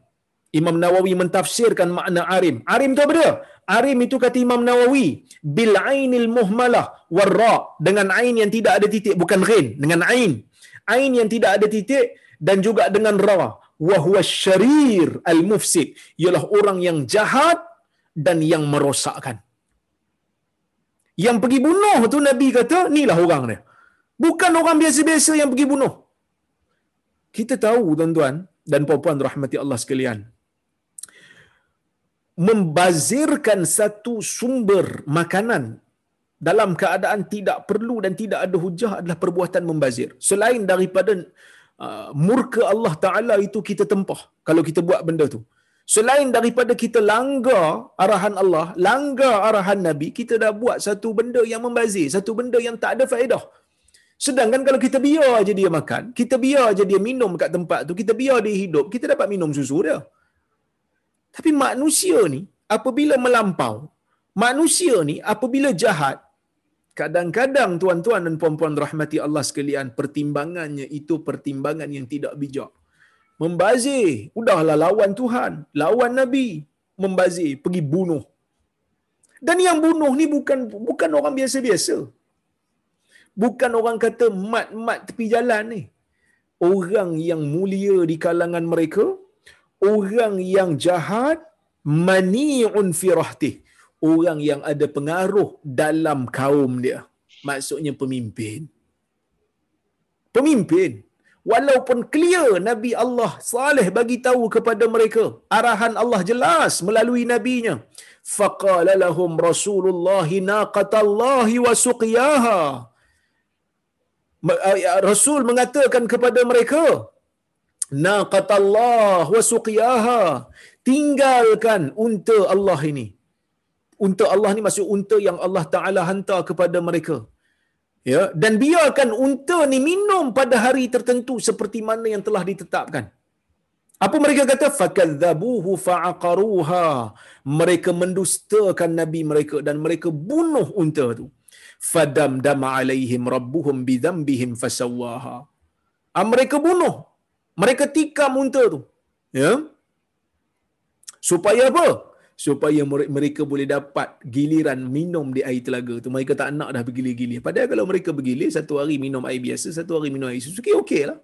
Imam Nawawi mentafsirkan makna arim. Arim tu apa dia arim itu kata Imam Nawawi bil ainil muhmalah warra dengan ain yang tidak ada titik bukan ghin dengan ain ain yang tidak ada titik dan juga dengan ra wa huwa syarir al mufsid ialah orang yang jahat dan yang merosakkan. Yang pergi bunuh tu Nabi kata, inilah orang dia. Bukan orang biasa-biasa yang pergi bunuh. Kita tahu tuan-tuan dan puan-puan rahmati Allah sekalian. Membazirkan satu sumber makanan dalam keadaan tidak perlu dan tidak ada hujah adalah perbuatan membazir. Selain daripada uh, murka Allah Ta'ala itu kita tempah kalau kita buat benda tu. Selain daripada kita langgar arahan Allah, langgar arahan Nabi, kita dah buat satu benda yang membazir, satu benda yang tak ada faedah. Sedangkan kalau kita biar aja dia makan, kita biar aja dia minum kat tempat tu, kita biar dia hidup, kita dapat minum susu dia. Tapi manusia ni, apabila melampau, manusia ni apabila jahat, kadang-kadang tuan-tuan dan puan-puan rahmati Allah sekalian pertimbangannya itu pertimbangan yang tidak bijak. Membazir udahlah lawan Tuhan lawan Nabi membazir pergi bunuh. Dan yang bunuh ni bukan bukan orang biasa-biasa. Bukan orang kata mat-mat tepi jalan ni. Orang yang mulia di kalangan mereka orang yang jahat mani'un firahtih orang yang ada pengaruh dalam kaum dia. Maksudnya pemimpin. Pemimpin. Walaupun clear Nabi Allah Saleh bagi tahu kepada mereka, arahan Allah jelas melalui nabinya. Faqala lahum Rasulullah naqatallahi wa suqiyaha. Rasul mengatakan kepada mereka, naqatallah wa suqiyaha. Tinggalkan unta Allah ini. Unta Allah ni maksud unta yang Allah Taala hantar kepada mereka. Ya dan biarkan unta ni minum pada hari tertentu seperti mana yang telah ditetapkan. Apa mereka kata? Fakadzabuhu fa'aqaruha. Mereka mendustakan nabi mereka dan mereka bunuh unta tu. Fadamdama alaihim rabbuhum bidzambihim fasawwaha. Ah, mereka bunuh mereka tikam unta tu. Ya? Supaya apa? Supaya mereka boleh dapat giliran minum di air telaga tu. Mereka tak nak dah bergilir-gilir padahal kalau mereka bergilir satu hari minum air biasa satu hari minum air susu okey okay lah.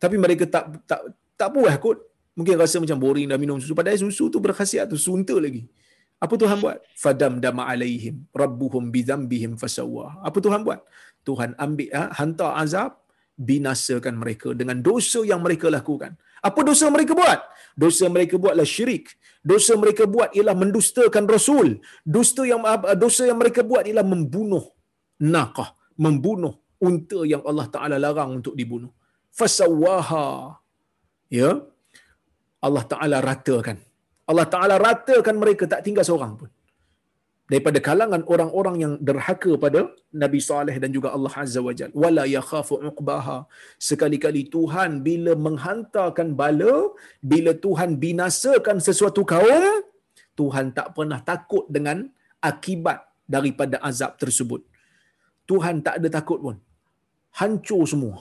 Tapi mereka tak tak tak puas kot. Mungkin rasa macam boring dah minum susu. Padahal susu tu berkhasiat tu sunta lagi. Apa Tuhan buat? Fadam dama alaihim rabbuhum bidzambihim fasawwa apa Tuhan buat? Tuhan ambil ha, hantar azab binasakan mereka dengan dosa yang mereka lakukan apa dosa mereka buat? Dosa mereka buatlah syirik. Dosa mereka buat ialah mendustakan Rasul. Dosa yang dosa yang mereka buat ialah membunuh naqah, membunuh unta yang Allah Taala larang untuk dibunuh. Fasawaha. Ya. Allah Taala ratakan. Allah Taala ratakan mereka tak tinggal seorang pun daripada kalangan orang-orang yang derhaka pada Nabi Saleh dan juga Allah Azza wa Jalla wala yakhafu uqbaha. Sekali-kali Tuhan bila menghantarkan bala bila Tuhan binasakan sesuatu kaum Tuhan tak pernah takut dengan akibat daripada azab tersebut. Tuhan tak ada takut pun. Hancur semua.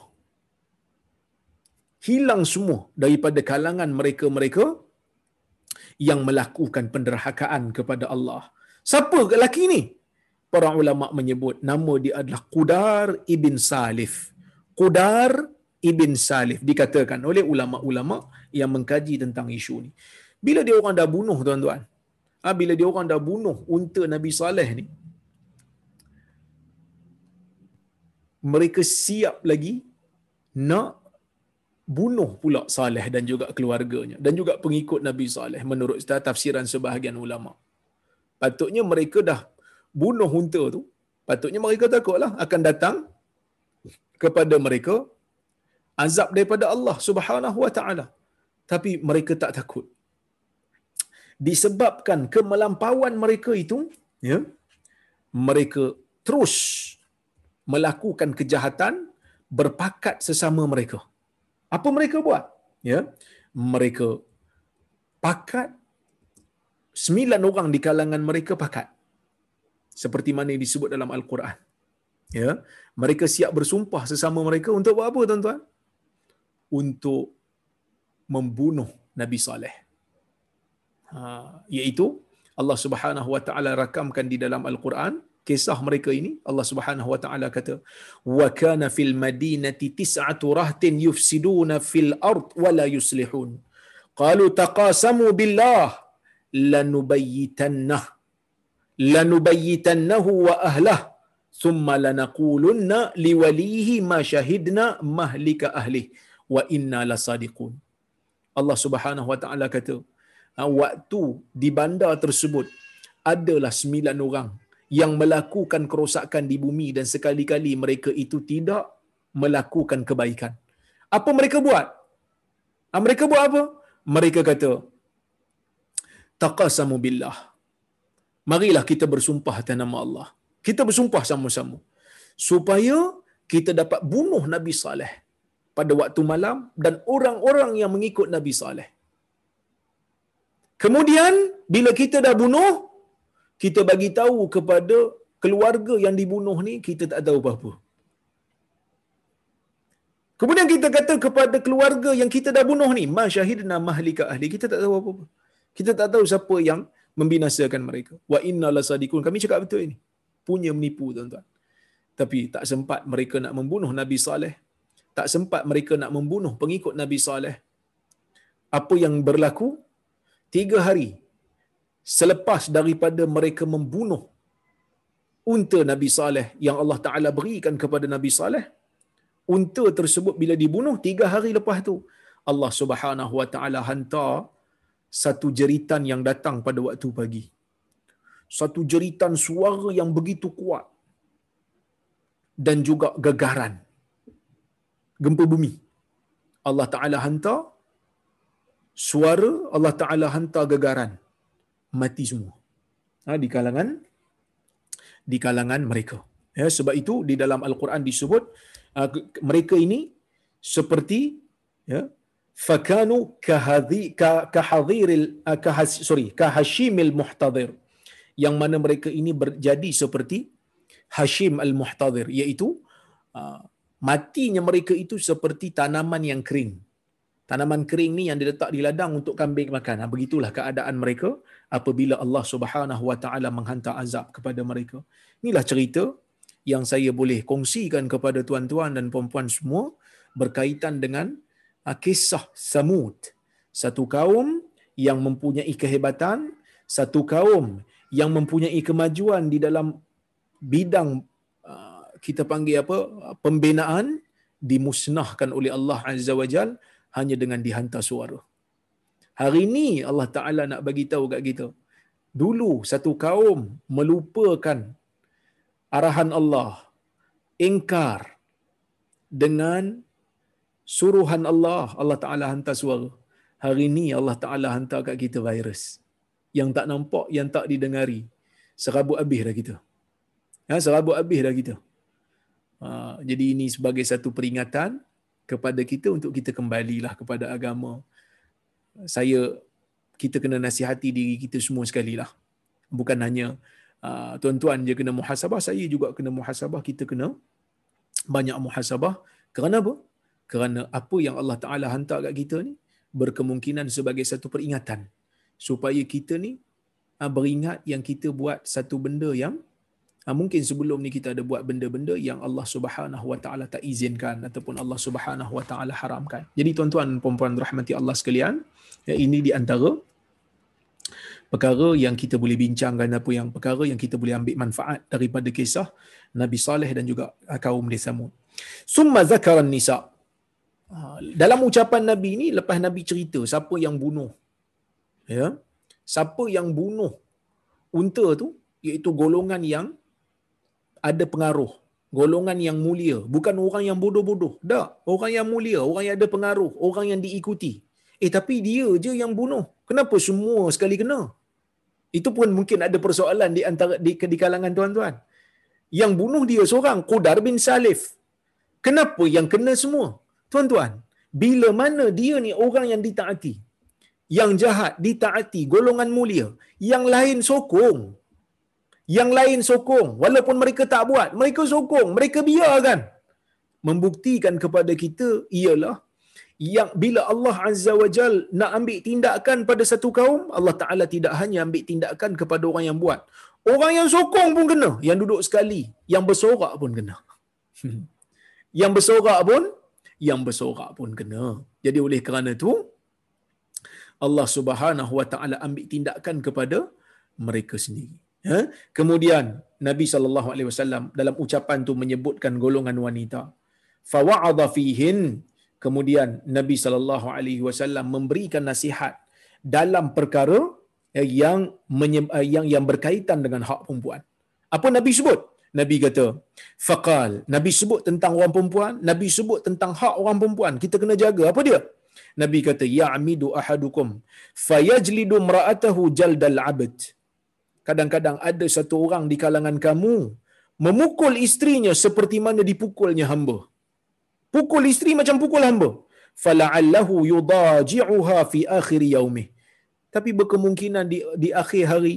Hilang semua daripada kalangan mereka-mereka yang melakukan penderhakaan kepada Allah Siapa lelaki ni? Para ulama menyebut nama dia adalah Qudar ibn Salif. Qudar ibn Salif dikatakan oleh ulama-ulama yang mengkaji tentang isu ni. Bila dia orang dah bunuh tuan-tuan. Ha, bila dia orang dah bunuh unta Nabi Saleh ni. Mereka siap lagi nak bunuh pula Saleh dan juga keluarganya dan juga pengikut Nabi Saleh menurut tafsiran sebahagian ulama patutnya mereka dah bunuh unta tu, patutnya mereka takutlah akan datang kepada mereka azab daripada Allah Subhanahu wa taala. Tapi mereka tak takut. Disebabkan kemelampauan mereka itu, ya. Mereka terus melakukan kejahatan berpakat sesama mereka. Apa mereka buat? Ya. Mereka pakat sembilan orang di kalangan mereka pakat. Seperti mana yang disebut dalam Al-Quran. Ya, mereka siap bersumpah sesama mereka untuk buat apa tuan-tuan? Untuk membunuh Nabi Saleh. Ha, iaitu Allah Subhanahu Wa Taala rakamkan di dalam Al-Quran kisah mereka ini Allah Subhanahu Wa Taala kata wa kana fil madinati tis'atu rahtin yufsiduna fil ard wa la yuslihun qalu taqasamu billah lanubayyitannah lanubayyitannahu wa ahlah thumma lanaqulunna liwalihi ma shahidna mahlika ahli wa inna lasadiqun Allah Subhanahu wa taala kata ha, waktu di bandar tersebut adalah sembilan orang yang melakukan kerosakan di bumi dan sekali-kali mereka itu tidak melakukan kebaikan. Apa mereka buat? Ha, mereka buat apa? Mereka kata, taqasamu billah. Marilah kita bersumpah atas nama Allah. Kita bersumpah sama-sama. Supaya kita dapat bunuh Nabi Saleh pada waktu malam dan orang-orang yang mengikut Nabi Saleh. Kemudian bila kita dah bunuh, kita bagi tahu kepada keluarga yang dibunuh ni kita tak tahu apa-apa. Kemudian kita kata kepada keluarga yang kita dah bunuh ni, ma syahidna mahlika ahli, kita tak tahu apa-apa. Kita tak tahu siapa yang membinasakan mereka. Wa inna lasadikun. Kami cakap betul ini. Punya menipu tuan-tuan. Tapi tak sempat mereka nak membunuh Nabi Saleh. Tak sempat mereka nak membunuh pengikut Nabi Saleh. Apa yang berlaku? Tiga hari selepas daripada mereka membunuh unta Nabi Saleh yang Allah Ta'ala berikan kepada Nabi Saleh, unta tersebut bila dibunuh, tiga hari lepas tu, Allah Subhanahu Wa Ta'ala hantar satu jeritan yang datang pada waktu pagi. Satu jeritan suara yang begitu kuat dan juga gegaran. Gempa bumi. Allah Ta'ala hantar suara, Allah Ta'ala hantar gegaran. Mati semua. Ha, di kalangan di kalangan mereka. Ya, sebab itu di dalam Al-Quran disebut uh, mereka ini seperti ya, fakanu kahadhi kahas, sorry kahashimil muhtadir yang mana mereka ini berjadi seperti hashim al muhtadir iaitu uh, matinya mereka itu seperti tanaman yang kering tanaman kering ni yang diletak di ladang untuk kambing makan. Ha, begitulah keadaan mereka apabila Allah Subhanahu Wa Taala menghantar azab kepada mereka. Inilah cerita yang saya boleh kongsikan kepada tuan-tuan dan puan-puan semua berkaitan dengan kisah Samud. Satu kaum yang mempunyai kehebatan, satu kaum yang mempunyai kemajuan di dalam bidang ha, kita panggil apa pembinaan dimusnahkan oleh Allah Azza wa Jalla hanya dengan dihantar suara. Hari ini Allah Ta'ala nak bagi tahu kat kita. Dulu satu kaum melupakan arahan Allah. Ingkar dengan suruhan Allah. Allah Ta'ala hantar suara. Hari ini Allah Ta'ala hantar kat kita virus. Yang tak nampak, yang tak didengari. Serabut habis dah kita. Ha, serabut habis dah kita. Ha, jadi ini sebagai satu peringatan kepada kita untuk kita kembalilah kepada agama. Saya kita kena nasihati diri kita semua sekali lah. Bukan hanya uh, tuan-tuan je kena muhasabah, saya juga kena muhasabah, kita kena banyak muhasabah. Kerana apa? Kerana apa yang Allah Ta'ala hantar kat kita ni berkemungkinan sebagai satu peringatan supaya kita ni uh, beringat yang kita buat satu benda yang Ha, mungkin sebelum ni kita ada buat benda-benda yang Allah Subhanahu Wa Taala tak izinkan ataupun Allah Subhanahu Wa Taala haramkan. Jadi tuan-tuan puan-puan rahmati Allah sekalian, ya, ini di antara perkara yang kita boleh bincangkan apa yang perkara yang kita boleh ambil manfaat daripada kisah Nabi Saleh dan juga kaum di Samud. Summa zakaran nisa. Ha, dalam ucapan Nabi ini lepas Nabi cerita siapa yang bunuh? Ya? Siapa yang bunuh unta tu? Iaitu golongan yang ada pengaruh. Golongan yang mulia. Bukan orang yang bodoh-bodoh. Tak. Orang yang mulia orang yang ada pengaruh orang yang diikuti. Eh tapi dia je yang bunuh. Kenapa semua sekali kena? Itu pun mungkin ada persoalan di antara di, di kalangan tuan-tuan. Yang bunuh dia seorang Qudar bin Salif. Kenapa yang kena semua tuan-tuan bila mana dia ni orang yang ditaati yang jahat ditaati golongan mulia yang lain sokong. Yang lain sokong. Walaupun mereka tak buat mereka sokong mereka biarkan. Membuktikan kepada kita ialah yang bila Allah Azza wa Jal nak ambil tindakan pada satu kaum Allah Taala tidak hanya ambil tindakan kepada orang yang buat. Orang yang sokong pun kena. Yang duduk sekali yang bersorak pun kena. Yang bersorak pun yang bersorak pun kena jadi oleh kerana itu Allah Subhanahu wa taala ambil tindakan kepada mereka sendiri Ha? Kemudian Nabi sallallahu alaihi wasallam dalam ucapan tu menyebutkan golongan wanita. Fawa'adha fihin. Kemudian Nabi sallallahu alaihi wasallam memberikan nasihat dalam perkara yang yang yang berkaitan dengan hak perempuan. Apa Nabi sebut? Nabi kata, faqal. Nabi sebut tentang orang perempuan, Nabi sebut tentang hak orang perempuan. Kita kena jaga. Apa dia? Nabi kata, ya'midu ahadukum fayajlidu imra'atahu jaldal 'abd kadang-kadang ada satu orang di kalangan kamu memukul istrinya seperti mana dipukulnya hamba. Pukul isteri macam pukul hamba. Fala'allahu yudaji'uha fi akhir yaumih. Tapi berkemungkinan di, di akhir hari,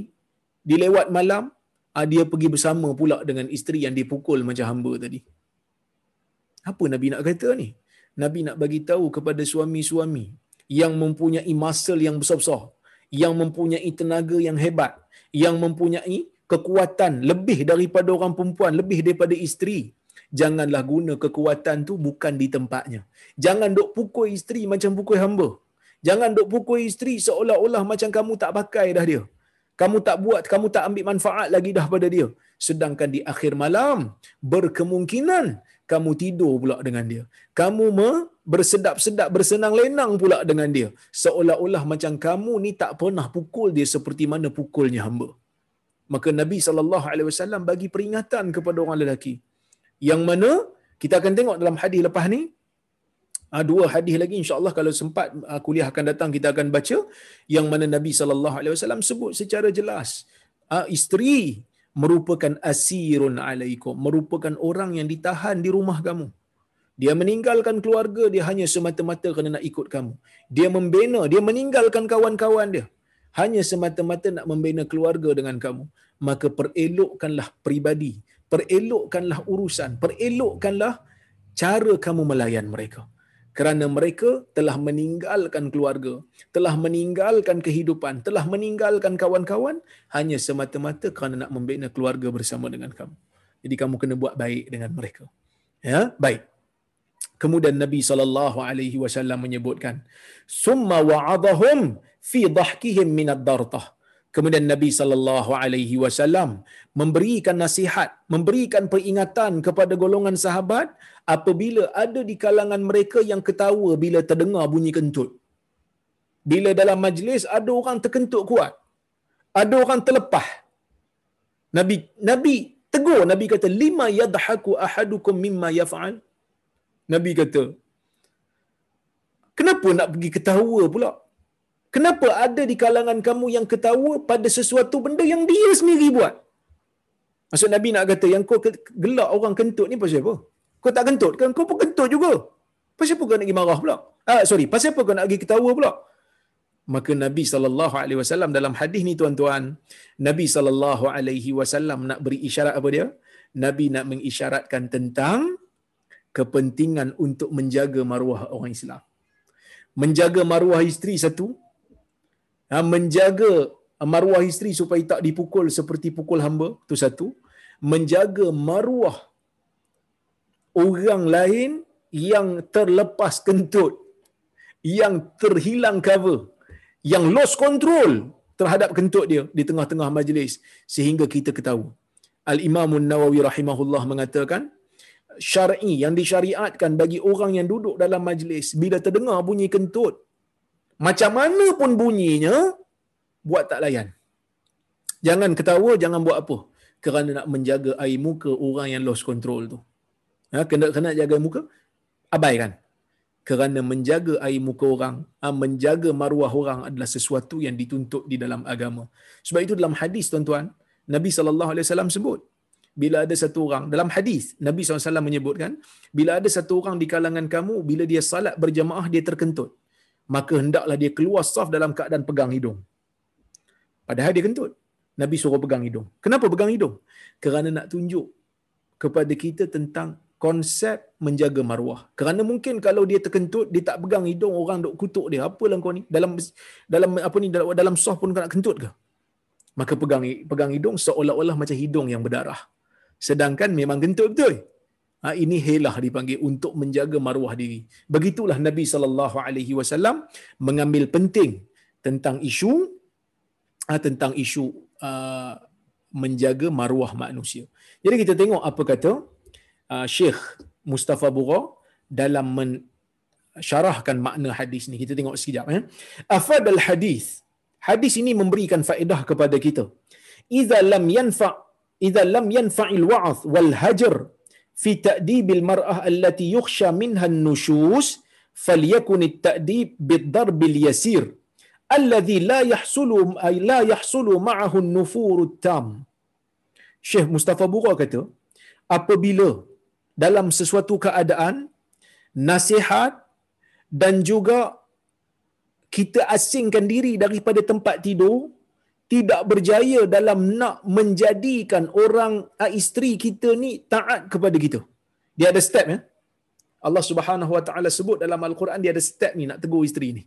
di lewat malam, dia pergi bersama pula dengan isteri yang dipukul macam hamba tadi. Apa Nabi nak kata ni? Nabi nak bagi tahu kepada suami-suami yang mempunyai muscle yang besar-besar, yang mempunyai tenaga yang hebat, yang mempunyai kekuatan lebih daripada orang perempuan, lebih daripada isteri. Janganlah guna kekuatan tu bukan di tempatnya. Jangan duk pukul isteri macam pukul hamba. Jangan duk pukul isteri seolah-olah macam kamu tak pakai dah dia. Kamu tak buat, kamu tak ambil manfaat lagi dah pada dia. Sedangkan di akhir malam, berkemungkinan kamu tidur pula dengan dia. Kamu bersedap-sedap, bersenang lenang pula dengan dia. Seolah-olah macam kamu ni tak pernah pukul dia seperti mana pukulnya hamba. Maka Nabi SAW bagi peringatan kepada orang lelaki. Yang mana kita akan tengok dalam hadis lepas ni, dua hadis lagi insya-Allah kalau sempat ah, kuliah akan datang kita akan baca yang mana Nabi SAW sebut secara jelas. Ah, isteri merupakan asirun alaikum merupakan orang yang ditahan di rumah kamu. Dia meninggalkan keluarga dia hanya semata-mata kerana nak ikut kamu. Dia membina dia meninggalkan kawan-kawan dia hanya semata-mata nak membina keluarga dengan kamu. Maka perelokkanlah peribadi perelokkanlah urusan perelokkanlah cara kamu melayan mereka kerana mereka telah meninggalkan keluarga, telah meninggalkan kehidupan, telah meninggalkan kawan-kawan hanya semata-mata kerana nak membina keluarga bersama dengan kamu. Jadi kamu kena buat baik dengan mereka. Ya, baik. Kemudian Nabi sallallahu alaihi wasallam menyebutkan, "Summa wa'adhahum fi dhahkihim min ad-dartah." Kemudian Nabi sallallahu alaihi wasallam memberikan nasihat, memberikan peringatan kepada golongan sahabat apabila ada di kalangan mereka yang ketawa bila terdengar bunyi kentut. Bila dalam majlis ada orang terkentut kuat. Ada orang terlepah. Nabi Nabi tegur Nabi kata lima yadhaku ahadukum mimma yaf'al. Nabi kata Kenapa nak pergi ketawa pula? Kenapa ada di kalangan kamu yang ketawa pada sesuatu benda yang dia sendiri buat? Maksud Nabi nak kata yang kau gelak orang kentut ni pasal apa? Kau tak kentut kan? Kau pun kentut juga. Pasal apa kau nak pergi marah pula? Ah, sorry, pasal apa kau nak pergi ketawa pula? Maka Nabi sallallahu alaihi wasallam dalam hadis ni tuan-tuan, Nabi sallallahu alaihi wasallam nak beri isyarat apa dia? Nabi nak mengisyaratkan tentang kepentingan untuk menjaga maruah orang Islam. Menjaga maruah isteri satu, menjaga maruah isteri supaya tak dipukul seperti pukul hamba, tu satu. Menjaga maruah orang lain yang terlepas kentut, yang terhilang cover, yang lost control terhadap kentut dia di tengah-tengah majlis sehingga kita ketahui. Al-Imam Nawawi rahimahullah mengatakan syar'i yang disyariatkan bagi orang yang duduk dalam majlis bila terdengar bunyi kentut macam mana pun bunyinya buat tak layan. Jangan ketawa, jangan buat apa. Kerana nak menjaga air muka orang yang lost control tu. Ha, kena kena jaga muka abaikan kerana menjaga air muka orang ha, menjaga maruah orang adalah sesuatu yang dituntut di dalam agama sebab itu dalam hadis tuan-tuan Nabi saw sebut bila ada satu orang dalam hadis Nabi SAW menyebutkan bila ada satu orang di kalangan kamu bila dia salat berjamaah dia terkentut maka hendaklah dia keluar saf dalam keadaan pegang hidung padahal dia kentut Nabi suruh pegang hidung kenapa pegang hidung kerana nak tunjuk kepada kita tentang konsep menjaga maruah. Kerana mungkin kalau dia terkentut, dia tak pegang hidung orang dok kutuk dia. Apalah kau ni? Dalam dalam apa ni dalam, dalam soh pun kau nak kentut ke? Maka pegang pegang hidung seolah-olah macam hidung yang berdarah. Sedangkan memang kentut betul. Ha, ini helah dipanggil untuk menjaga maruah diri. Begitulah Nabi sallallahu alaihi wasallam mengambil penting tentang isu ha, tentang isu uh, menjaga maruah manusia. Jadi kita tengok apa kata Syekh Mustafa Bura dalam mensyarahkan makna hadis ni. Kita tengok sekejap ya. Afad al hadis. Ini memberikan faedah kepada kita. Iza lam yanfa iza lam yanfa'il wa'z wal hajr fi ta'dib al mar'ah allati yukhsha minha an nushus falyakun at ta'dib bid darb al yasir alladhi la yahsulu ay la yahsulu ma'ahu an nufur at tam. Syekh Mustafa Bura kata apabila dalam sesuatu keadaan nasihat dan juga kita asingkan diri daripada tempat tidur tidak berjaya dalam nak menjadikan orang uh, isteri kita ni taat kepada kita. Dia ada step ya. Allah Subhanahu Wa Taala sebut dalam Al-Quran dia ada step ni nak tegur isteri ni.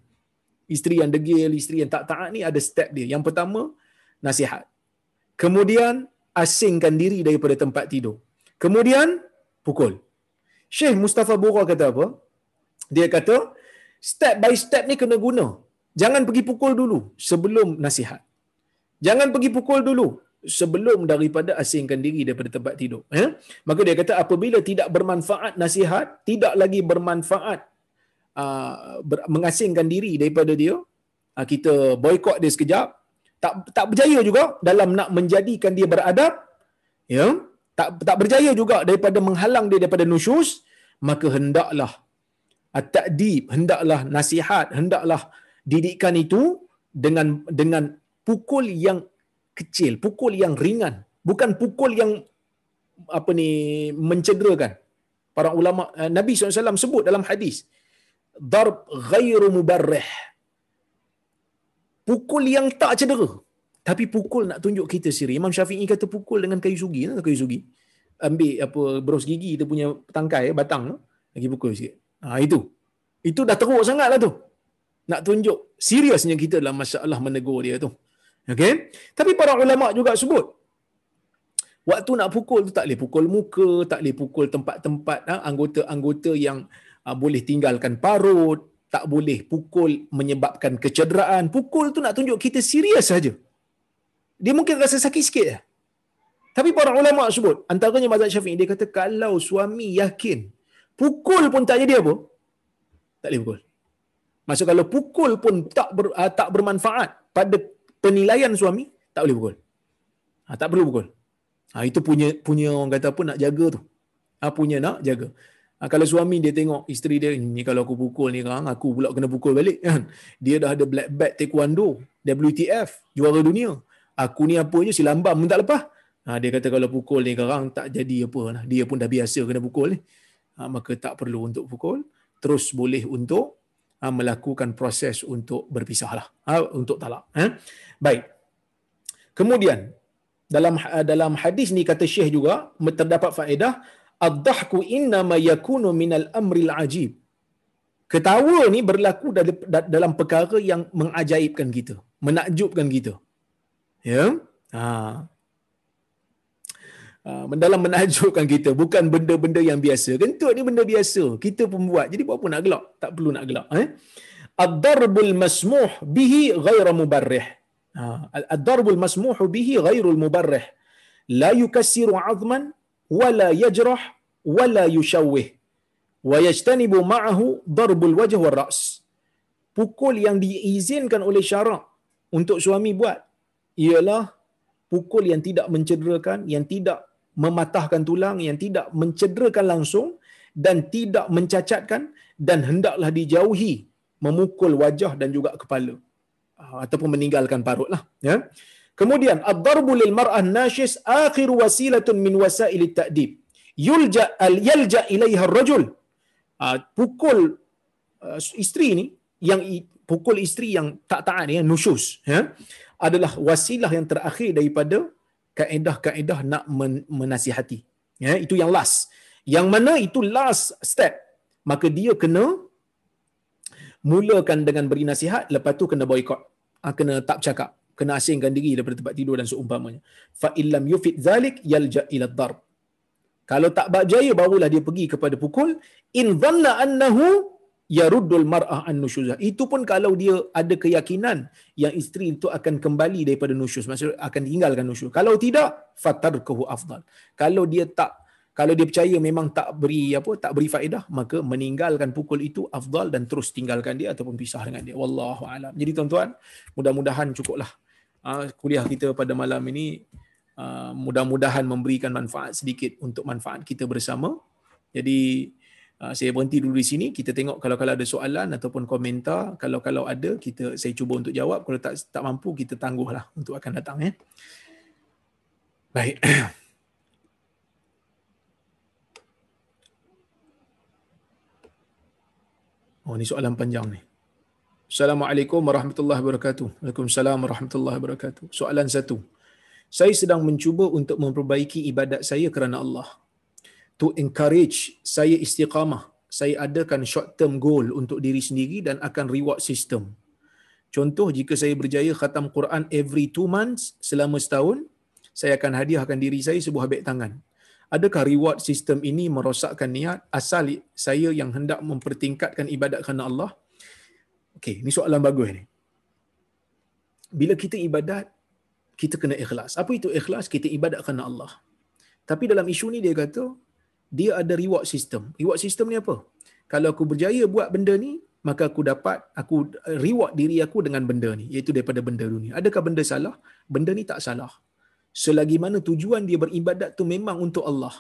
Isteri yang degil, isteri yang tak taat ni ada step dia. Yang pertama nasihat. Kemudian asingkan diri daripada tempat tidur. Kemudian pukul. Syekh Mustafa Bura kata apa? Dia kata step by step ni kena guna. Jangan pergi pukul dulu sebelum nasihat. Jangan pergi pukul dulu sebelum daripada asingkan diri daripada tempat tidur. Ya? Maka dia kata apabila tidak bermanfaat nasihat, tidak lagi bermanfaat uh, ber, mengasingkan diri daripada dia, uh, kita boykot dia sekejap, tak tak berjaya juga dalam nak menjadikan dia beradab, ya? Tak tak berjaya juga daripada menghalang dia daripada nusyus, maka hendaklah at-ta'dib, hendaklah nasihat, hendaklah didikan itu dengan dengan pukul yang kecil, pukul yang ringan, bukan pukul yang apa ni mencederakan. Para ulama eh, Nabi SAW sebut dalam hadis, darb ghairu mubarrih. Pukul yang tak cedera. Tapi pukul nak tunjuk kita siri. Imam Syafi'i kata pukul dengan kayu sugi. Kayu sugi? Ambil apa beros gigi kita punya tangkai, batang. Lagi pukul sikit. Ha, itu. Itu dah teruk sangat lah tu. Nak tunjuk seriusnya kita dalam masalah menegur dia tu. Okay? Tapi para ulama juga sebut waktu nak pukul tu tak boleh pukul muka, tak boleh pukul tempat-tempat ha, anggota-anggota yang ha, boleh tinggalkan parut, tak boleh pukul menyebabkan kecederaan. Pukul tu nak tunjuk kita serius saja. Dia mungkin rasa sakit sikit lah. Tapi para ulama sebut, antaranya mazhab Syafi'i dia kata kalau suami yakin pukul pun tak jadi apa? Tak boleh pukul. Maksud kalau pukul pun tak ber, uh, tak bermanfaat pada penilaian suami, tak boleh pukul. Ha, tak perlu pukul. Ha, itu punya punya orang kata apa nak jaga tu. Ha, punya nak jaga. Ha, kalau suami dia tengok isteri dia, ni kalau aku pukul ni kan, aku pula kena pukul balik. Kan? Dia dah ada black belt taekwondo, WTF, juara dunia. Aku ni apa je, silambam pun tak lepas. Ha, dia kata kalau pukul ni sekarang tak jadi apa. Dia pun dah biasa kena pukul ni. Ha, maka tak perlu untuk pukul. Terus boleh untuk ha, melakukan proses untuk berpisah lah. Ha, untuk talak. Ha? Baik. Kemudian, dalam dalam hadis ni kata Syekh juga, terdapat faedah, Ad-dahku innama yakunu minal amril ajib. Ketawa ni berlaku dalam perkara yang mengajaibkan kita. Menakjubkan kita. Ya? Ha. Ha, dalam menakjubkan kita bukan benda-benda yang biasa. Kentut ni benda biasa. Kita pun buat. Jadi buat apa nak gelak? Tak perlu nak gelak. Eh? Ad-darbul masmuh bihi ghaira mubarrih. Ha, ad-darbul masmuh bihi ghairul mubarrih. La yukassiru azman wala yajrah wala yushawwih. Wa yajtanibu ma'ahu darbul wajh wal ra's. Pukul yang diizinkan oleh syarak untuk suami buat ialah pukul yang tidak mencederakan, yang tidak mematahkan tulang yang tidak mencederakan langsung dan tidak mencacatkan dan hendaklah dijauhi memukul wajah dan juga kepala. Ah, ataupun meninggalkan parutlah ya. Kemudian ad-darbu lil mar'ah nashis akhir wasilatun min wasail at-ta'dib yulja al yalja ilaiha ar-rajul ah, pukul ah, isteri ni yang pukul isteri yang tak taat ya nusyus ya adalah wasilah yang terakhir daripada kaedah-kaedah nak menasihati. Ya, itu yang last. Yang mana itu last step. Maka dia kena mulakan dengan beri nasihat, lepas tu kena boykot. Ha, kena tak cakap. Kena asingkan diri daripada tempat tidur dan seumpamanya. Fa illam yufid zalik yalja ila darb. Kalau tak berjaya barulah dia pergi kepada pukul in dhanna annahu yaruddul mar'ah an nusyuzah. Itu pun kalau dia ada keyakinan yang isteri itu akan kembali daripada nusyuz, maksud akan tinggalkan nusyuz. Kalau tidak, fatarkuhu afdal. Kalau dia tak kalau dia percaya memang tak beri apa tak beri faedah maka meninggalkan pukul itu afdal dan terus tinggalkan dia ataupun pisah dengan dia wallahu alam jadi tuan-tuan mudah-mudahan cukuplah uh, kuliah kita pada malam ini uh, mudah-mudahan memberikan manfaat sedikit untuk manfaat kita bersama jadi Ah, saya berhenti dulu di sini kita tengok kalau kalau ada soalan ataupun komentar kalau kalau ada kita saya cuba untuk jawab kalau tak tak mampu kita tangguhlah untuk akan datang ya baik oh ni soalan panjang ni Assalamualaikum warahmatullahi wabarakatuh. Waalaikumsalam warahmatullahi wabarakatuh. Soalan satu. Saya sedang mencuba untuk memperbaiki ibadat saya kerana Allah. To encourage saya istiqamah, saya adakan short term goal untuk diri sendiri dan akan reward system. Contoh, jika saya berjaya khatam Quran every two months selama setahun, saya akan hadiahkan diri saya sebuah beg tangan. Adakah reward sistem ini merosakkan niat asal saya yang hendak mempertingkatkan ibadat kerana Allah? Okey, ini soalan bagus ni. Bila kita ibadat, kita kena ikhlas. Apa itu ikhlas? Kita ibadat kerana Allah. Tapi dalam isu ni dia kata, dia ada reward system. Reward system ni apa? Kalau aku berjaya buat benda ni, maka aku dapat aku reward diri aku dengan benda ni, iaitu daripada benda dunia. Adakah benda salah? Benda ni tak salah. Selagi mana tujuan dia beribadat tu memang untuk Allah.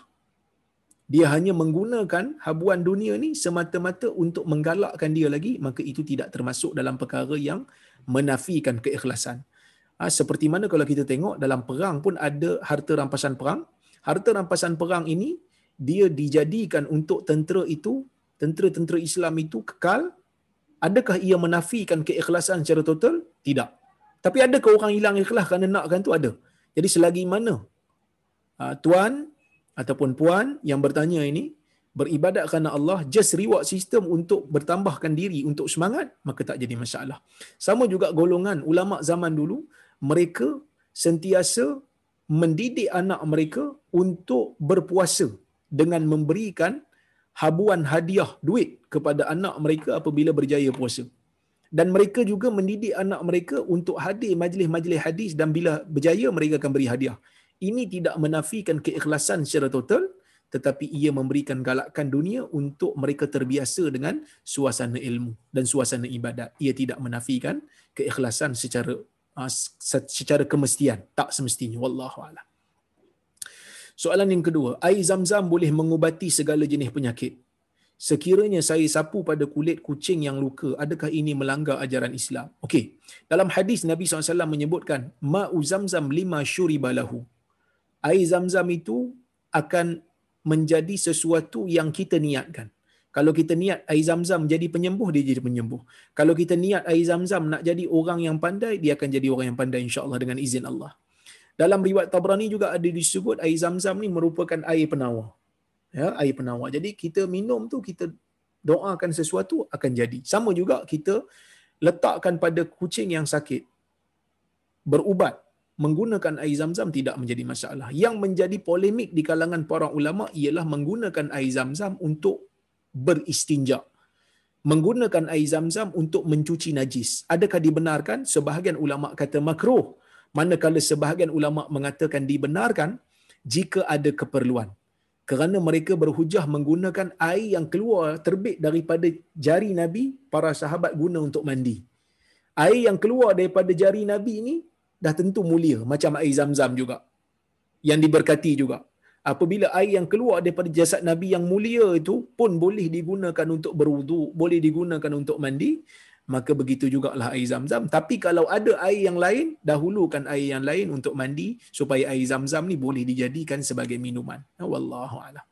Dia hanya menggunakan habuan dunia ni semata-mata untuk menggalakkan dia lagi, maka itu tidak termasuk dalam perkara yang menafikan keikhlasan. Ha, seperti mana kalau kita tengok dalam perang pun ada harta rampasan perang. Harta rampasan perang ini dia dijadikan untuk tentera itu, tentera-tentera Islam itu kekal. Adakah ia menafikan keikhlasan secara total? Tidak. Tapi adakah orang hilang ikhlas kerana nakkan tu? Ada. Jadi selagi mana uh, tuan ataupun puan yang bertanya ini beribadat kerana Allah just reward sistem untuk bertambahkan diri untuk semangat maka tak jadi masalah. Sama juga golongan ulama zaman dulu mereka sentiasa mendidik anak mereka untuk berpuasa dengan memberikan habuan hadiah duit kepada anak mereka apabila berjaya puasa. Dan mereka juga mendidik anak mereka untuk hadir majlis-majlis hadis dan bila berjaya mereka akan beri hadiah. Ini tidak menafikan keikhlasan secara total tetapi ia memberikan galakan dunia untuk mereka terbiasa dengan suasana ilmu dan suasana ibadat. Ia tidak menafikan keikhlasan secara uh, secara kemestian, tak semestinya wallahu a'lam. Soalan yang kedua, air zam-zam boleh mengubati segala jenis penyakit. Sekiranya saya sapu pada kulit kucing yang luka, adakah ini melanggar ajaran Islam? Okey. Dalam hadis Nabi SAW menyebutkan, Ma'u zamzam lima syuribalahu. Air zamzam itu akan menjadi sesuatu yang kita niatkan. Kalau kita niat air zam-zam jadi penyembuh, dia jadi penyembuh. Kalau kita niat air zam-zam nak jadi orang yang pandai, dia akan jadi orang yang pandai insyaAllah dengan izin Allah. Dalam riwayat Tabrani juga ada disebut air zam-zam ni merupakan air penawar. Ya, air penawar. Jadi kita minum tu, kita doakan sesuatu akan jadi. Sama juga kita letakkan pada kucing yang sakit. Berubat. Menggunakan air zam-zam tidak menjadi masalah. Yang menjadi polemik di kalangan para ulama ialah menggunakan air zam-zam untuk beristinja. Menggunakan air zam-zam untuk mencuci najis. Adakah dibenarkan? Sebahagian ulama kata makruh manakala sebahagian ulama mengatakan dibenarkan jika ada keperluan. Kerana mereka berhujah menggunakan air yang keluar terbit daripada jari Nabi para sahabat guna untuk mandi. Air yang keluar daripada jari Nabi ini dah tentu mulia macam air zam-zam juga yang diberkati juga. Apabila air yang keluar daripada jasad Nabi yang mulia itu pun boleh digunakan untuk berwudu boleh digunakan untuk mandi maka begitu jugalah air zam-zam. Tapi kalau ada air yang lain, dahulukan air yang lain untuk mandi supaya air zam-zam ni boleh dijadikan sebagai minuman. Wallahu a'lam.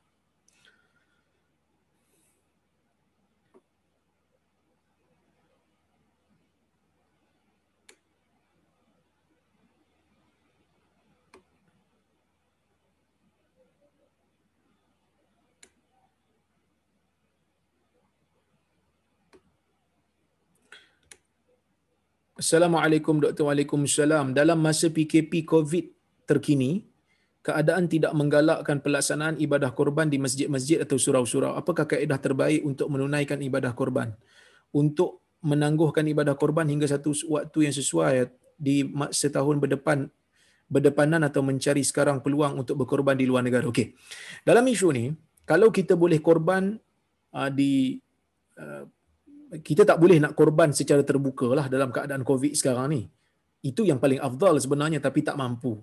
Assalamualaikum Dr. Waalaikumsalam. Dalam masa PKP COVID terkini, keadaan tidak menggalakkan pelaksanaan ibadah korban di masjid-masjid atau surau-surau. Apakah kaedah terbaik untuk menunaikan ibadah korban? Untuk menangguhkan ibadah korban hingga satu waktu yang sesuai di setahun berdepan berdepanan atau mencari sekarang peluang untuk berkorban di luar negara. Okey. Dalam isu ni, kalau kita boleh korban uh, di uh, kita tak boleh nak korban secara terbuka lah dalam keadaan COVID sekarang ni. Itu yang paling afdal sebenarnya tapi tak mampu.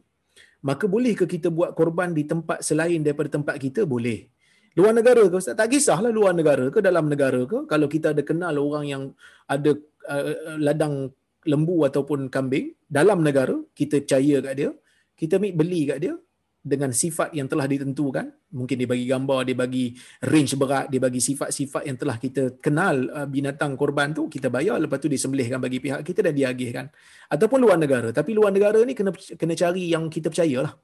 Maka bolehkah kita buat korban di tempat selain daripada tempat kita? Boleh. Luar negara ke Ustaz? Tak kisahlah luar negara ke dalam negara ke. Kalau kita ada kenal orang yang ada uh, ladang lembu ataupun kambing dalam negara, kita percaya kat dia, kita beli kat dia, dengan sifat yang telah ditentukan. Mungkin dia bagi gambar dia bagi range berat dia bagi sifat-sifat yang telah kita kenal uh, binatang korban tu kita bayar. Lepas tu disembelihkan bagi pihak kita dan diagihkan. Ataupun luar negara. Tapi luar negara ni kena kena cari yang kita percayalah.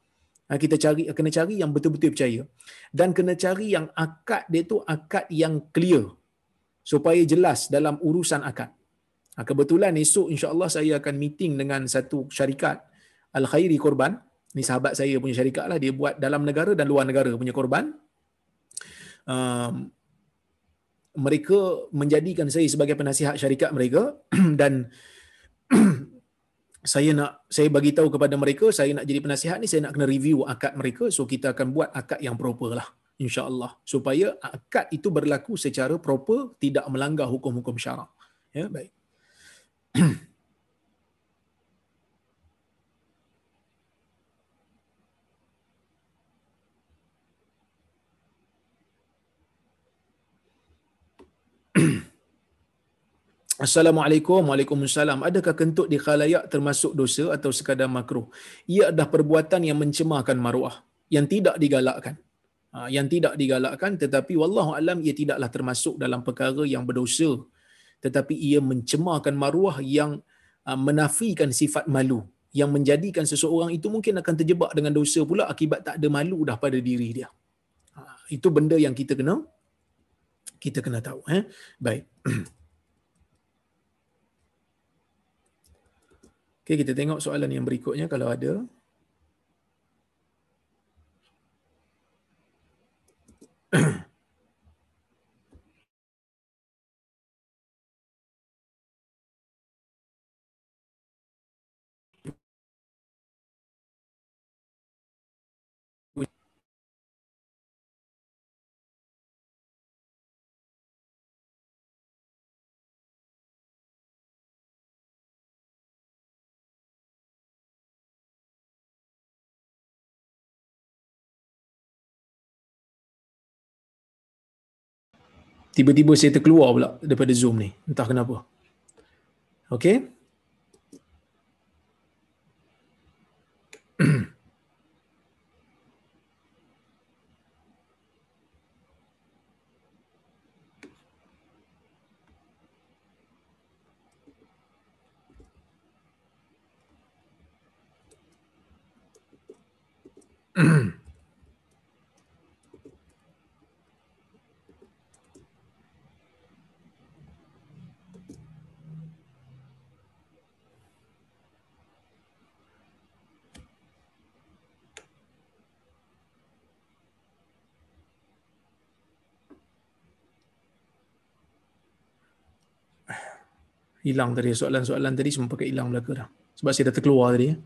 Ha, kita cari kena cari yang betul-betul percaya. Dan kena cari yang akad dia tu akad yang clear. Supaya jelas dalam urusan akad. Kebetulan esok insya-Allah saya akan meeting dengan satu syarikat Al Khairi Korban ni sahabat saya punya syarikat lah dia buat dalam negara dan luar negara punya korban. Um, mereka menjadikan saya sebagai penasihat syarikat mereka dan saya nak saya bagi tahu kepada mereka saya nak jadi penasihat ni saya nak kena review akad mereka. So kita akan buat akad yang proper lah insyaallah. Supaya akad itu berlaku secara proper tidak melanggar hukum-hukum syarak. Ya baik Assalamualaikum. Waalaikumsalam. Adakah kentut di khalayak termasuk dosa atau sekadar makruh? Ia adalah perbuatan yang mencemarkan maruah. Yang tidak digalakkan. Ha, yang tidak digalakkan tetapi wallahu alam ia tidaklah termasuk dalam perkara yang berdosa. Tetapi ia mencemarkan maruah yang ha, menafikan sifat malu. Yang menjadikan seseorang itu mungkin akan terjebak dengan dosa pula akibat tak ada malu dah pada diri dia. Ha, itu benda yang kita kena kita kena tahu. Eh? Baik. Okay, kita tengok soalan yang berikutnya kalau ada. Tiba-tiba saya terkeluar pula daripada Zoom ni. Entah kenapa. Okay. hilang tadi soalan-soalan tadi semua pakai hilang belaka dah. Sebab saya dah terkeluar tadi. Ya.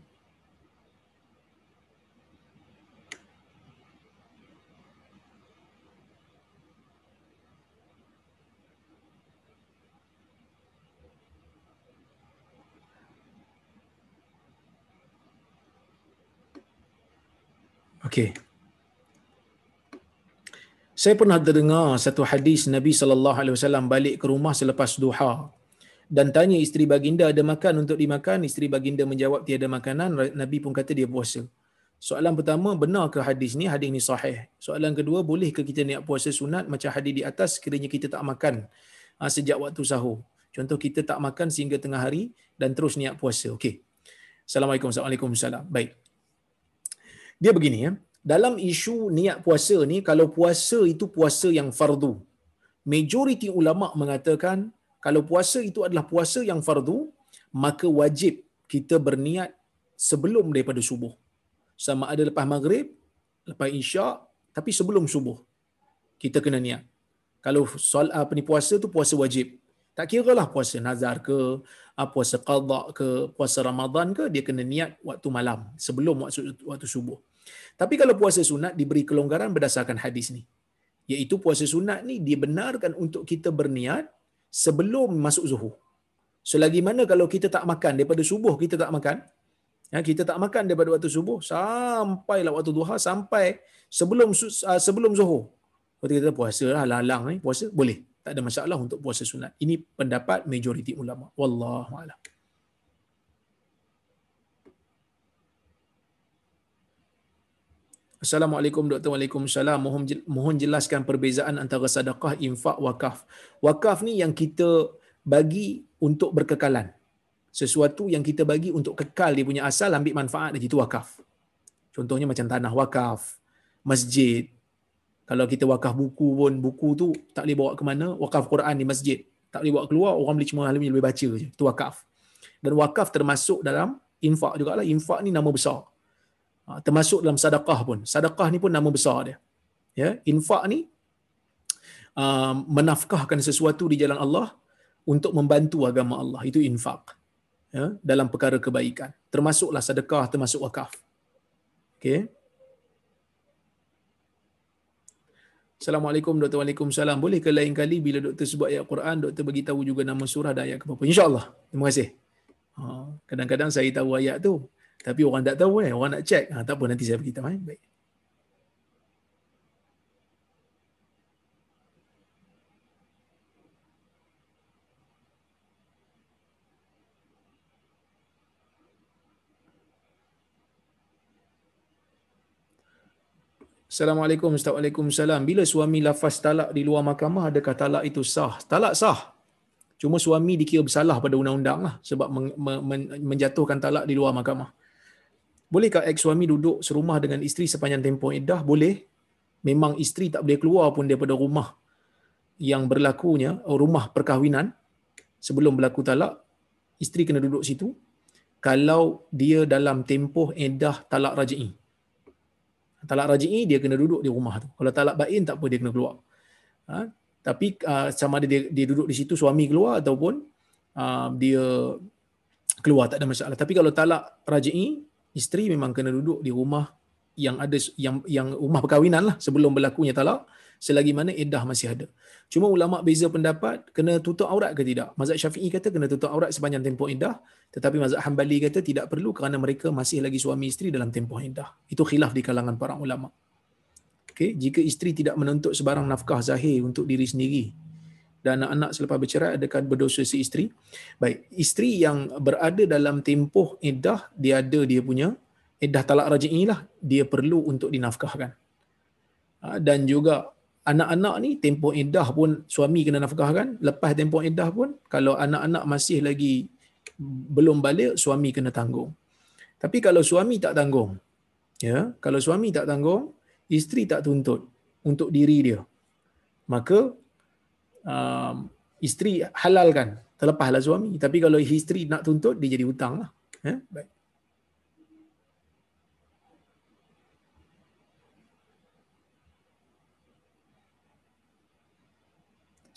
Okey. Saya pernah terdengar satu hadis Nabi sallallahu alaihi wasallam balik ke rumah selepas duha dan tanya isteri baginda ada makan untuk dimakan? Isteri baginda menjawab tiada makanan. Nabi pun kata dia puasa. Soalan pertama benar ke hadis ni? Hadis ni sahih. Soalan kedua boleh ke kita niat puasa sunat macam hadis di atas sekiranya kita tak makan? Ha, sejak waktu sahur. Contoh kita tak makan sehingga tengah hari dan terus niat puasa. Okey. Assalamualaikum. Waalaikumsalam. baik. Dia begini ya. Dalam isu niat puasa ni kalau puasa itu puasa yang fardu majoriti ulama mengatakan kalau puasa itu adalah puasa yang fardu, maka wajib kita berniat sebelum daripada subuh. Sama ada lepas maghrib, lepas isyak, tapi sebelum subuh. Kita kena niat. Kalau soal apa ni puasa tu puasa wajib. Tak kira lah puasa nazar ke, ah, puasa qadha ke, puasa Ramadan ke, dia kena niat waktu malam sebelum waktu, waktu subuh. Tapi kalau puasa sunat diberi kelonggaran berdasarkan hadis ni. Iaitu puasa sunat ni dibenarkan untuk kita berniat sebelum masuk zuhur. Selagi mana kalau kita tak makan daripada subuh kita tak makan, ya, kita tak makan daripada waktu subuh sampailah waktu duha sampai sebelum uh, sebelum zuhur. Waktu kita puasa lah, lalang ni, puasa boleh. Tak ada masalah untuk puasa sunat. Ini pendapat majoriti ulama. Wallahu a'lam. Assalamualaikum Dr. Waalaikumsalam. Mohon mohon jelaskan perbezaan antara sedekah, infak, wakaf. Wakaf ni yang kita bagi untuk berkekalan. Sesuatu yang kita bagi untuk kekal dia punya asal ambil manfaat dia itu wakaf. Contohnya macam tanah wakaf, masjid. Kalau kita wakaf buku pun, buku tu tak boleh bawa ke mana, wakaf Quran di masjid. Tak boleh bawa keluar, orang boleh cuma boleh baca je. Itu wakaf. Dan wakaf termasuk dalam infak jugalah. Infak ni nama besar. Ha, termasuk dalam sedekah pun. Sedekah ni pun nama besar dia. Ya, infak ni uh, menafkahkan sesuatu di jalan Allah untuk membantu agama Allah. Itu infak. Ya, dalam perkara kebaikan. Termasuklah sedekah, termasuk wakaf. Okey. Assalamualaikum Dr. Waalaikumsalam. Boleh ke lain kali bila doktor sebut ayat Quran, doktor bagi tahu juga nama surah dan ayat ke apa? InsyaAllah. Terima kasih. Ha, kadang-kadang saya tahu ayat tu. Tapi orang tak tahu eh. Orang nak check. Ha, tak apa nanti saya beritahu. Eh. Baik. Assalamualaikum Waalaikumsalam. Bila suami lafaz talak di luar mahkamah, adakah talak itu sah? Talak sah. Cuma suami dikira bersalah pada undang-undang lah sebab men- men- menjatuhkan talak di luar mahkamah. Bolehkah ex suami duduk serumah dengan isteri sepanjang tempoh iddah? Boleh. Memang isteri tak boleh keluar pun daripada rumah yang berlakunya, oh, rumah perkahwinan sebelum berlaku talak, isteri kena duduk situ. Kalau dia dalam tempoh iddah talak raj'i. Talak raj'i dia kena duduk di rumah tu. Kalau talak bain tak apa dia kena keluar. Ha? Tapi uh, sama ada dia, dia duduk di situ suami keluar ataupun uh, dia keluar tak ada masalah. Tapi kalau talak raj'i isteri memang kena duduk di rumah yang ada yang yang rumah perkahwinan lah sebelum berlakunya talak selagi mana iddah masih ada. Cuma ulama beza pendapat kena tutup aurat ke tidak. Mazhab Syafi'i kata kena tutup aurat sepanjang tempoh iddah, tetapi mazhab Hambali kata tidak perlu kerana mereka masih lagi suami isteri dalam tempoh iddah. Itu khilaf di kalangan para ulama. Okay, jika isteri tidak menuntut sebarang nafkah zahir untuk diri sendiri dan anak-anak selepas bercerai adakah berdosa si isteri? Baik, isteri yang berada dalam tempoh iddah dia ada dia punya iddah talak raj'i lah dia perlu untuk dinafkahkan. Ha, dan juga anak-anak ni tempoh iddah pun suami kena nafkahkan, lepas tempoh iddah pun kalau anak-anak masih lagi belum balik suami kena tanggung. Tapi kalau suami tak tanggung, ya, kalau suami tak tanggung, isteri tak tuntut untuk diri dia. Maka um, isteri halalkan terlepaslah suami tapi kalau isteri nak tuntut dia jadi hutang lah eh? baik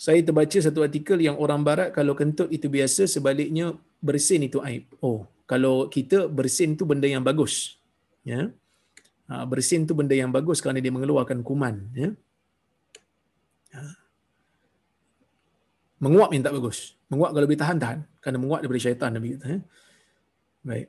Saya terbaca satu artikel yang orang barat kalau kentut itu biasa sebaliknya bersin itu aib. Oh, kalau kita bersin itu benda yang bagus. Ya. Ha, bersin itu benda yang bagus kerana dia mengeluarkan kuman. Ya. Ha. Menguap yang tak bagus. Menguap kalau boleh tahan, tahan. Kerana menguap daripada syaitan. Nabi kata. Ya. Baik.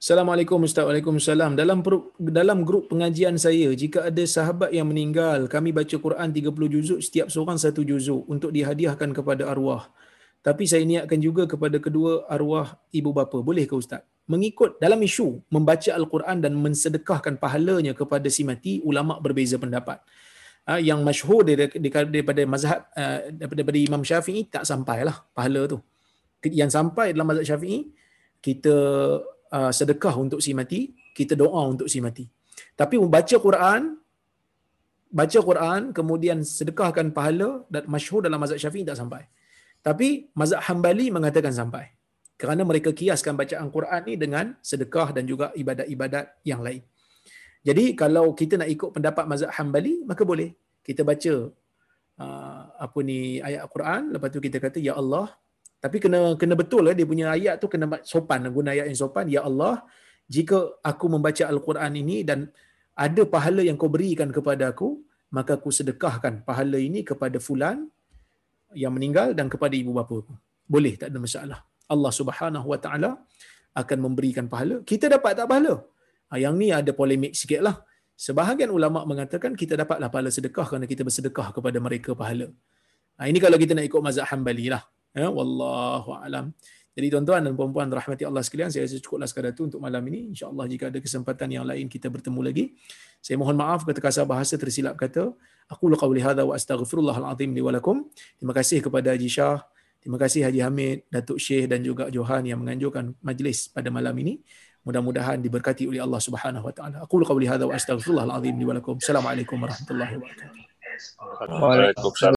Assalamualaikum Ustaz. Waalaikumsalam. Dalam dalam grup pengajian saya, jika ada sahabat yang meninggal, kami baca Quran 30 juzuk, setiap seorang satu juzuk untuk dihadiahkan kepada arwah. Tapi saya niatkan juga kepada kedua arwah ibu bapa. Boleh ke Ustaz? Mengikut dalam isu membaca Al-Quran dan mensedekahkan pahalanya kepada si mati, ulama berbeza pendapat. Ha, yang masyhur daripada mazhab uh, daripada Imam Syafi'i tak sampailah pahala tu. Yang sampai dalam mazhab Syafi'i kita uh, sedekah untuk si mati, kita doa untuk si mati. Tapi membaca Quran, baca Quran, kemudian sedekahkan pahala dan masyhur dalam mazhab Syafi'i tak sampai. Tapi mazhab Hambali mengatakan sampai. Kerana mereka kiaskan bacaan Quran ni dengan sedekah dan juga ibadat-ibadat yang lain. Jadi kalau kita nak ikut pendapat mazhab Hambali, maka boleh. Kita baca uh, apa ni ayat Quran, lepas tu kita kata ya Allah, tapi kena kena betul lah dia punya ayat tu kena sopan guna ayat yang sopan ya Allah jika aku membaca al-Quran ini dan ada pahala yang kau berikan kepada aku maka aku sedekahkan pahala ini kepada fulan yang meninggal dan kepada ibu bapa. Boleh tak ada masalah. Allah Subhanahu Wa Taala akan memberikan pahala. Kita dapat tak pahala? Ha, yang ni ada polemik sikit lah. Sebahagian ulama mengatakan kita dapatlah pahala sedekah kerana kita bersedekah kepada mereka pahala. Ha, ini kalau kita nak ikut mazhab Hambali lah. Ya, wallahu alam. Jadi tuan-tuan dan puan-puan rahmati Allah sekalian, saya rasa cukuplah sekadar itu untuk malam ini. Insya-Allah jika ada kesempatan yang lain kita bertemu lagi. Saya mohon maaf kata kasar bahasa tersilap kata. Aku qauli hadza wa astaghfirullahal azim li wa Terima kasih kepada Haji Shah, terima kasih Haji Hamid, Datuk Syekh dan juga Johan yang menganjurkan majlis pada malam ini. Mudah-mudahan diberkati oleh Allah Subhanahu wa taala. Aku qauli hadza wa astaghfirullahal azim li wa Assalamualaikum warahmatullahi wabarakatuh. Waalaikumsalam.